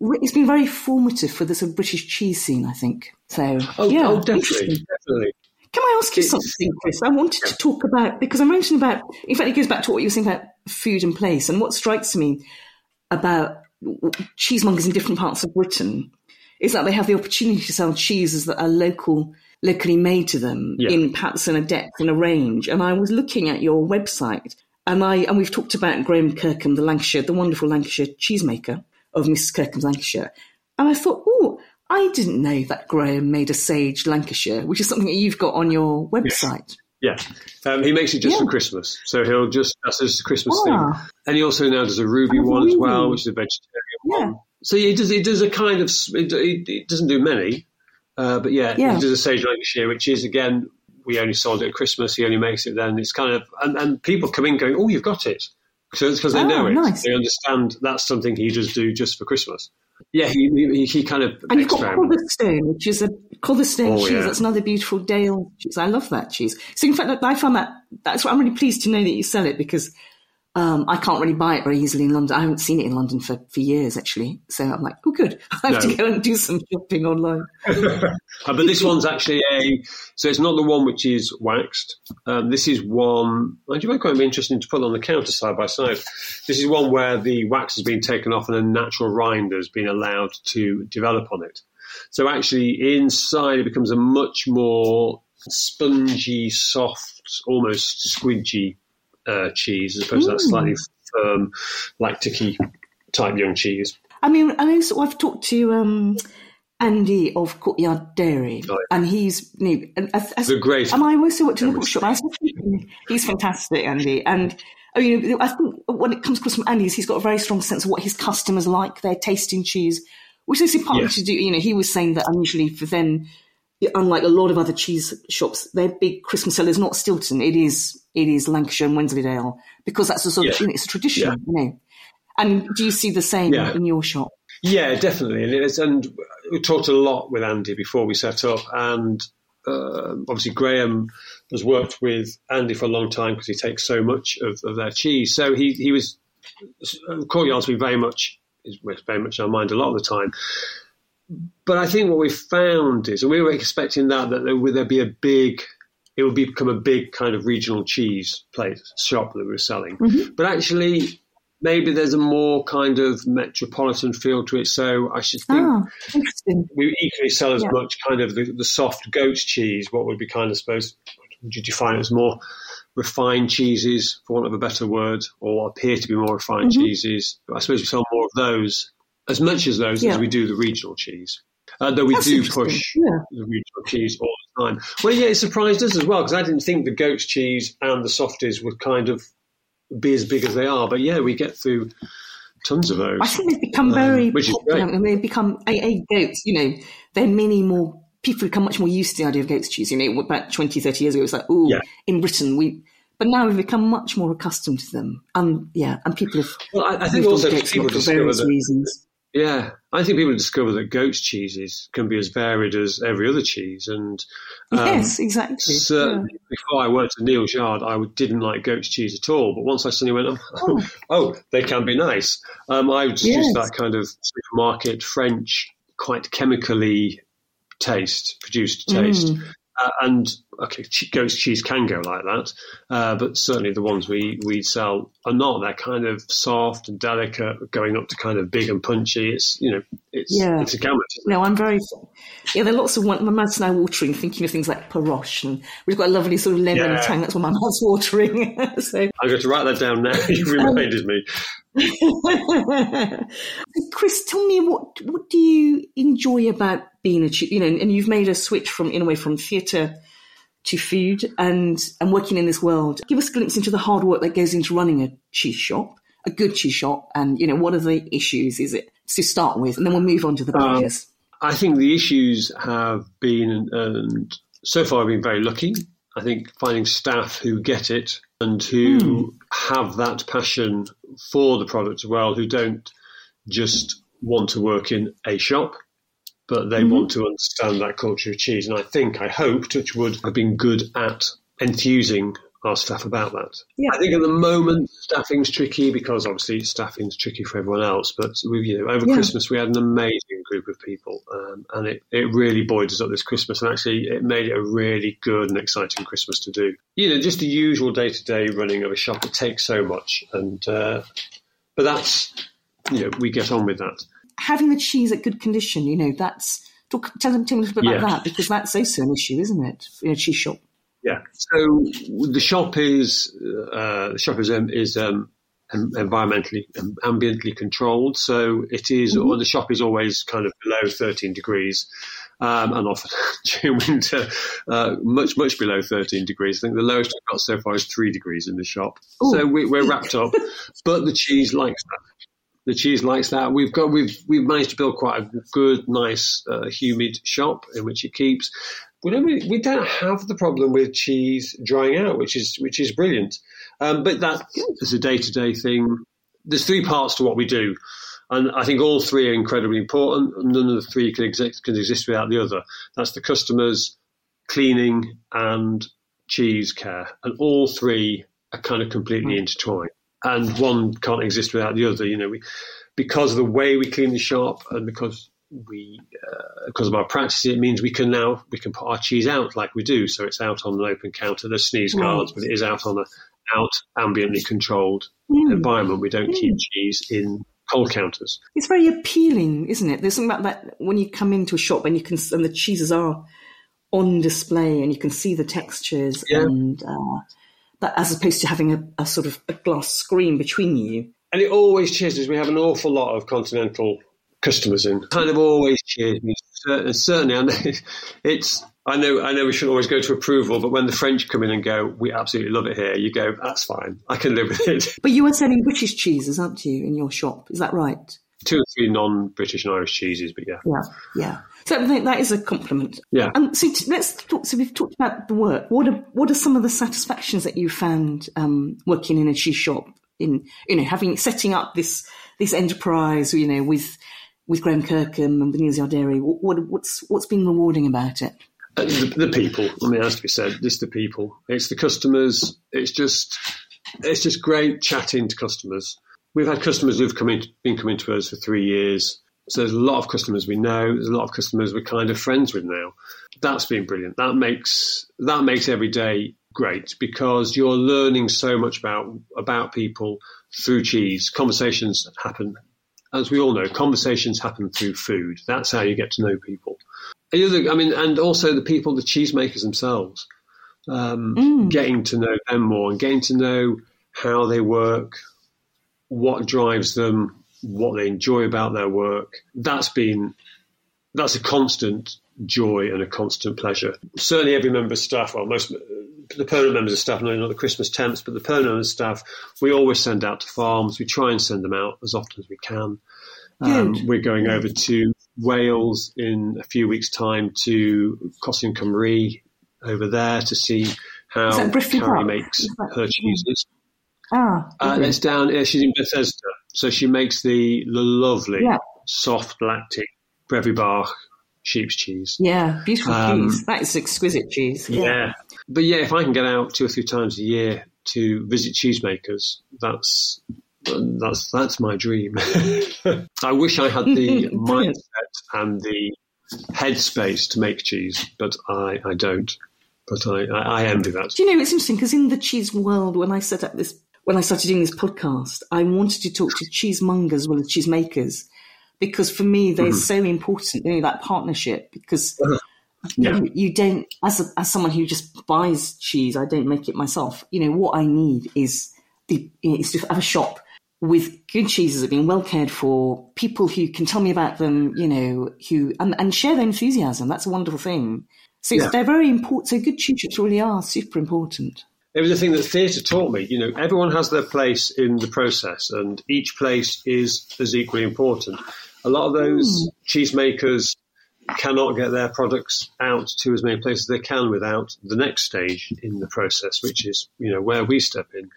S4: It's been very formative for the sort of British cheese scene, I think. So,
S10: Oh,
S4: yeah,
S10: oh definitely, definitely.
S4: Can I ask you something, Chris? I wanted to talk about because I mentioned about. In fact, it goes back to what you were saying about food and place, and what strikes me about cheesemongers in different parts of Britain is that they have the opportunity to sell cheeses that are local, locally made to them
S10: Yeah.
S4: in perhaps in a depth and a range. And I was looking at your website, and I and we've talked about Graham Kirkham, the Lancashire, the wonderful Lancashire cheesemaker of Mrs. Kirkham's Lancashire, and I thought, oh. I didn't know that Graham made a Sage Lancashire, which is something that you've got on your website.
S10: Yeah, um, he makes it just
S4: Yeah.
S10: for Christmas, so he'll just that's his Christmas
S4: Ah.
S10: thing, and he also now does a ruby
S4: Oh,
S10: one as well, which is a vegetarian
S4: Yeah.
S10: one. So he does he does a kind of it, it, it doesn't do many, uh, but yeah,
S4: Yeah.
S10: he does a sage Lancashire, which is again we only sold it at Christmas. He only makes it then. It's kind of and, and people come in going, oh, you've got it, so it's because they
S4: Oh,
S10: know it.
S4: nice.
S10: They understand that's something he does do just for Christmas. Yeah, he he, he kind of
S4: And you've got. Cotherstone, which is a Cotherstone
S10: Oh,
S4: cheese.
S10: yeah.
S4: That's another beautiful Dale cheese. I love that cheese. So in fact, I found that that's what I'm really pleased to know that you sell it because um, I can't really buy it very easily in London. I haven't seen it in London for, for years actually. So I'm like, oh, good. [laughs] I have
S10: No.
S4: to go and do some shopping online. [laughs]
S10: Uh, but this one's actually a so it's not the one which is waxed. Um, this is one. And you might quite be interesting to put on the counter side by side. This is one where the wax has been taken off and a natural rind has been allowed to develop on it. So actually, inside it becomes a much more spongy, soft, almost squidgy uh, cheese, as opposed to that
S4: Mm.
S10: slightly firm, lactic type young cheese.
S4: I mean, I know so I've talked to um, Andy of Courtyard Dairy, and he's you know, and, as, as-
S10: The great
S4: And I also worked in a bookshop. I was thinking, he's fantastic, Andy, and. Oh, you know, I think when it comes across from Andy's, he's got a very strong sense of what his customers like, their tasting cheese, which is partly
S10: Yes.
S4: to do. You know, he was saying that unusually for them, unlike a lot of other cheese shops, their big Christmas seller is not Stilton. It is it is Lancashire and Wensleydale because that's a sort of
S10: Yeah.
S4: you know, it's a tradition.
S10: Yeah.
S4: You know, and do you see the same
S10: Yeah.
S4: in your shop?
S10: Yeah, definitely. And, it's, and we talked a lot with Andy before we set up, and uh, obviously Graham has worked with Andy for a long time because he takes so much of, of their cheese. So he he was Courtyard's been very much is very much in our mind a lot of the time. But I think what we found is, and we were expecting that that there would there be a big, it would become a big kind of regional cheese place shop that we were selling. But actually, maybe there's a more kind of metropolitan feel to it. So I should think
S4: interesting.
S10: we equally sell as
S4: Yeah.
S10: much kind of the, the soft goat's cheese, what would be kind of supposed, would you define it as more refined cheeses, for want of a better word, or appear to be more refined
S4: Mhm.
S10: cheeses. I suppose we sell more of those, as much as those
S4: Yeah.
S10: as we do the regional cheese. Uh, though we
S4: That's
S10: do push
S4: Yeah.
S10: the regional cheese all time. Well, yeah, it surprised us as well because I didn't think the goat's cheese and the softies would kind of be as big as they are. But yeah, we get through tons of those.
S4: I think they've become
S10: Um,
S4: very
S10: which
S4: popular, and they've become a, a goats. You know, they're many more people become much more used to the idea of goat's cheese. You know, about 20, 30 years ago, it was like, oh,
S10: Yeah.
S4: in Britain we. But now we've become much more accustomed to them, and yeah, and people have.
S10: Well, I, I think also
S4: goat's
S10: people discover
S4: various
S10: that.
S4: reasons.
S10: Yeah, I think people discover that goat's cheeses can be as varied as every other cheese, and um,
S4: yes, exactly.
S10: Certainly, before I worked at Neal's Yard, I didn't like goat's cheese at all. But once I suddenly went, oh, [laughs] oh they can be nice. Um, I just
S4: Yes.
S10: used that kind of supermarket French, quite chemically taste produced taste.
S4: Mm.
S10: Uh, and okay, goat's cheese can go like that, uh, but certainly the ones we, we sell are not. They're kind of soft and delicate, going up to kind of big and punchy. It's you know, it's
S4: Yeah.
S10: it's a gamut.
S4: No, I'm very. Yeah, there are lots of one. My mouth's now watering, thinking of things like Perroche, and we've got a lovely sort of lemon
S10: Yeah.
S4: tang. That's what my mouth's watering. [laughs] so,
S10: I'm going to write that down now. [laughs] you reminded me. [laughs]
S4: Chris, tell me what what do you enjoy about being a you know, and you've made a switch from in a way from theatre to food and and working in this world. Give us a glimpse into the hard work that goes into running a cheese shop, a good cheese shop, and you know what are the issues? Is it to start with, and then we'll move on to the
S10: Um. I think the issues have been, and so far I've been very lucky. I think finding staff who get it and who have that passion for the product as well, who don't just want to work in a shop, but they
S4: Mhm.
S10: want to understand that culture of cheese. And I think, I hope, Touchwood have been good at enthusing our staff about that.
S4: Yeah.
S10: I think at the moment staffing's tricky because obviously staffing's tricky for everyone else. But we, you know, over
S4: Yeah.
S10: Christmas we had an amazing group of people, um, and it, it really buoyed us up this Christmas. And actually, it made it a really good and exciting Christmas to do. You know, just the usual day to day running of a shop. It takes so much, and uh, but that's you know we get on with that.
S4: Having the cheese at good condition, you know, that's talk, tell them tell me a little bit
S10: Yeah.
S4: about that because that's also an issue, isn't it, in a cheese shop?
S10: Yeah. So the shop is uh, the shop is um, is um, environmentally um, ambiently controlled. So it is-
S4: Mhm.
S10: or the shop is always kind of below 13 degrees. Um, and often [laughs] during winter, uh, much, much below 13 degrees. I think the lowest we've got so far is three degrees in the shop. So
S4: Ooh.
S10: we, we're wrapped [laughs] up, but the cheese likes that. The cheese likes that. We've got we've we've managed to build quite a good, nice, uh, humid shop in which it keeps. We don't really, we don't have the problem with cheese drying out, which is which is brilliant. Um, but that is a day to day thing. There's three parts to what we do, and I think all three are incredibly important. None of the three can exist can exist without the other. That's the customers, cleaning, and cheese care, and all three are kind of completely intertwined. And one can't exist without the other. You know, we because of the way we clean the shop, and because we uh, because of our practice, it means we can now we can put our cheese out like we do. So it's out on an open counter. There's sneeze guards, but it is out on a out ambiently controlled
S4: Mm.
S10: environment. We don't keep cheese in cold counters.
S4: It's very appealing, isn't it? There's something about that when you come into a shop and you can and the cheeses are on display and you can see the textures
S10: Yeah.
S4: and uh, that as opposed to having a, a sort of a glass screen between you.
S10: And it always cheers us. We have an awful lot of continental customers in. Kind of always cheers me. Cer- Certainly, I know [laughs] it's. I know. I know we shouldn't always go to approval, but when the French come in and go, "We absolutely love it here," you go, "That's fine. I can live with it."
S4: But you are selling British cheeses, aren't you, in your shop? Is that right?
S10: Two or three non-British and Irish cheeses, but yeah,
S4: Yeah, yeah. So I think that is a compliment.
S10: yeah.
S4: Um, so t- let's talk. So we've talked about the work. What are what are some of the satisfactions that you found um, working in a cheese shop? In you know having setting up this this enterprise, you know, with with Graham Kirkham and with Neil Dairy. What, what what's what's been rewarding about it?
S10: Uh, the, the people. I mean, it has to be said. It's the people. It's the customers. It's just, it's just great chatting to customers. We've had customers who've come in, been coming to us for three years. So there's a lot of customers we know. There's a lot of customers we're kind of friends with now. That's been brilliant. That makes that makes every day great because you're learning so much about about people through cheese. Conversations happen, as we all know. Conversations happen through food. That's how you get to know people. The I mean, and also the people, the cheesemakers themselves, um, getting to know them more and getting to know how they work, what drives them, what they enjoy about their work. That's been that's a constant joy and a constant pleasure. Certainly, every member of staff, well, most the permanent members of staff, no, not the Christmas temps, but the permanent members of staff, we always send out to farms. We try and send them out as often as we can. Um, we're going over to Wales in a few weeks' time to Cosyn Cymru over there to see how Carrie
S4: Park?
S10: makes her cheeses.
S4: Ah,
S10: Uh, it's down. Yeah, she's in Bethesda, so she makes the, the lovely,
S4: Yeah.
S10: soft lactic Brefu sheep's cheese.
S4: yeah, beautiful
S10: Um,
S4: cheese. That is exquisite cheese.
S10: Yeah. but yeah, if I can get out two or three times a year to visit cheesemakers, that's that's that's my dream. [laughs] I wish I had the [laughs] mindset and the headspace to make cheese, but I, I don't. But I, I, I envy that.
S4: Do you know it's interesting because in the cheese world, when I set up this, when I started doing this podcast, I wanted to talk to cheesemongers as well as cheesemakers because for me they're
S10: Mhm.
S4: so important. You know that partnership because
S10: Yeah.
S4: you, you don't as a, as someone who just buys cheese, I don't make it myself. You know what I need is the is to have a shop with good cheeses that have been well cared for, people who can tell me about them, you know, who and, and share their enthusiasm. That's a wonderful thing. So
S10: Yeah.
S4: they're very important. So good cheese shops really are super important.
S10: It was the thing that theatre taught me. You know, everyone has their place in the process, and each place is as equally important. A lot of those hmm. cheesemakers cannot get their products out to as many places as they can without the next stage in the process, which is you know where we step in,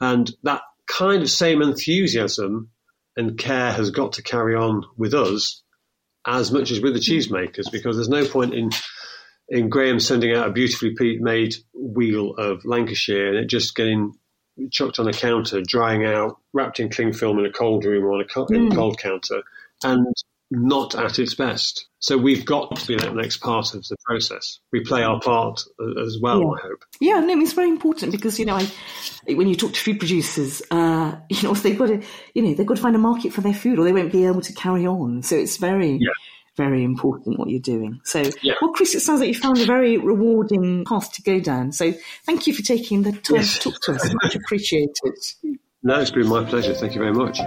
S10: and that kind of same enthusiasm and care has got to carry on with us as much as with the hmm. cheesemakers because there's no point in in Graham sending out a beautifully made wheel of Lancashire and it just getting chucked on a counter, drying out, wrapped in cling film in a cold room or on a cold, mm. cold counter, and not at its best. So we've got to be that next part of the process. We play our part as well,
S4: yeah.
S10: I hope.
S4: Yeah, no, it's very important because you know, I, when you talk to food producers, uh, [laughs] you know, they've got to, you know, they've got to find a market for their food, or they won't be able to carry on. So it's very, yeah. Very important what you're doing. So, yeah. well, Chris, it sounds like you found a very rewarding path to go down. So, thank you for taking the time yes. to talk to us. [laughs] Much appreciated.
S10: No, it's been my pleasure. Thank you very much.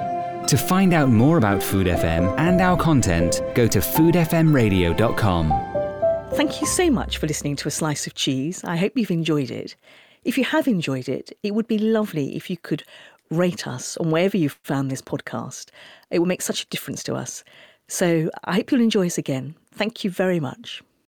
S3: To find out more about Food FM and our content, go to foodfmradio.com.
S4: Thank you so much for listening to A Slice of Cheese. I hope you've enjoyed it. If you have enjoyed it, it would be lovely if you could rate us on wherever you've found this podcast. It will make such a difference to us. So I hope you'll enjoy us again. Thank you very much.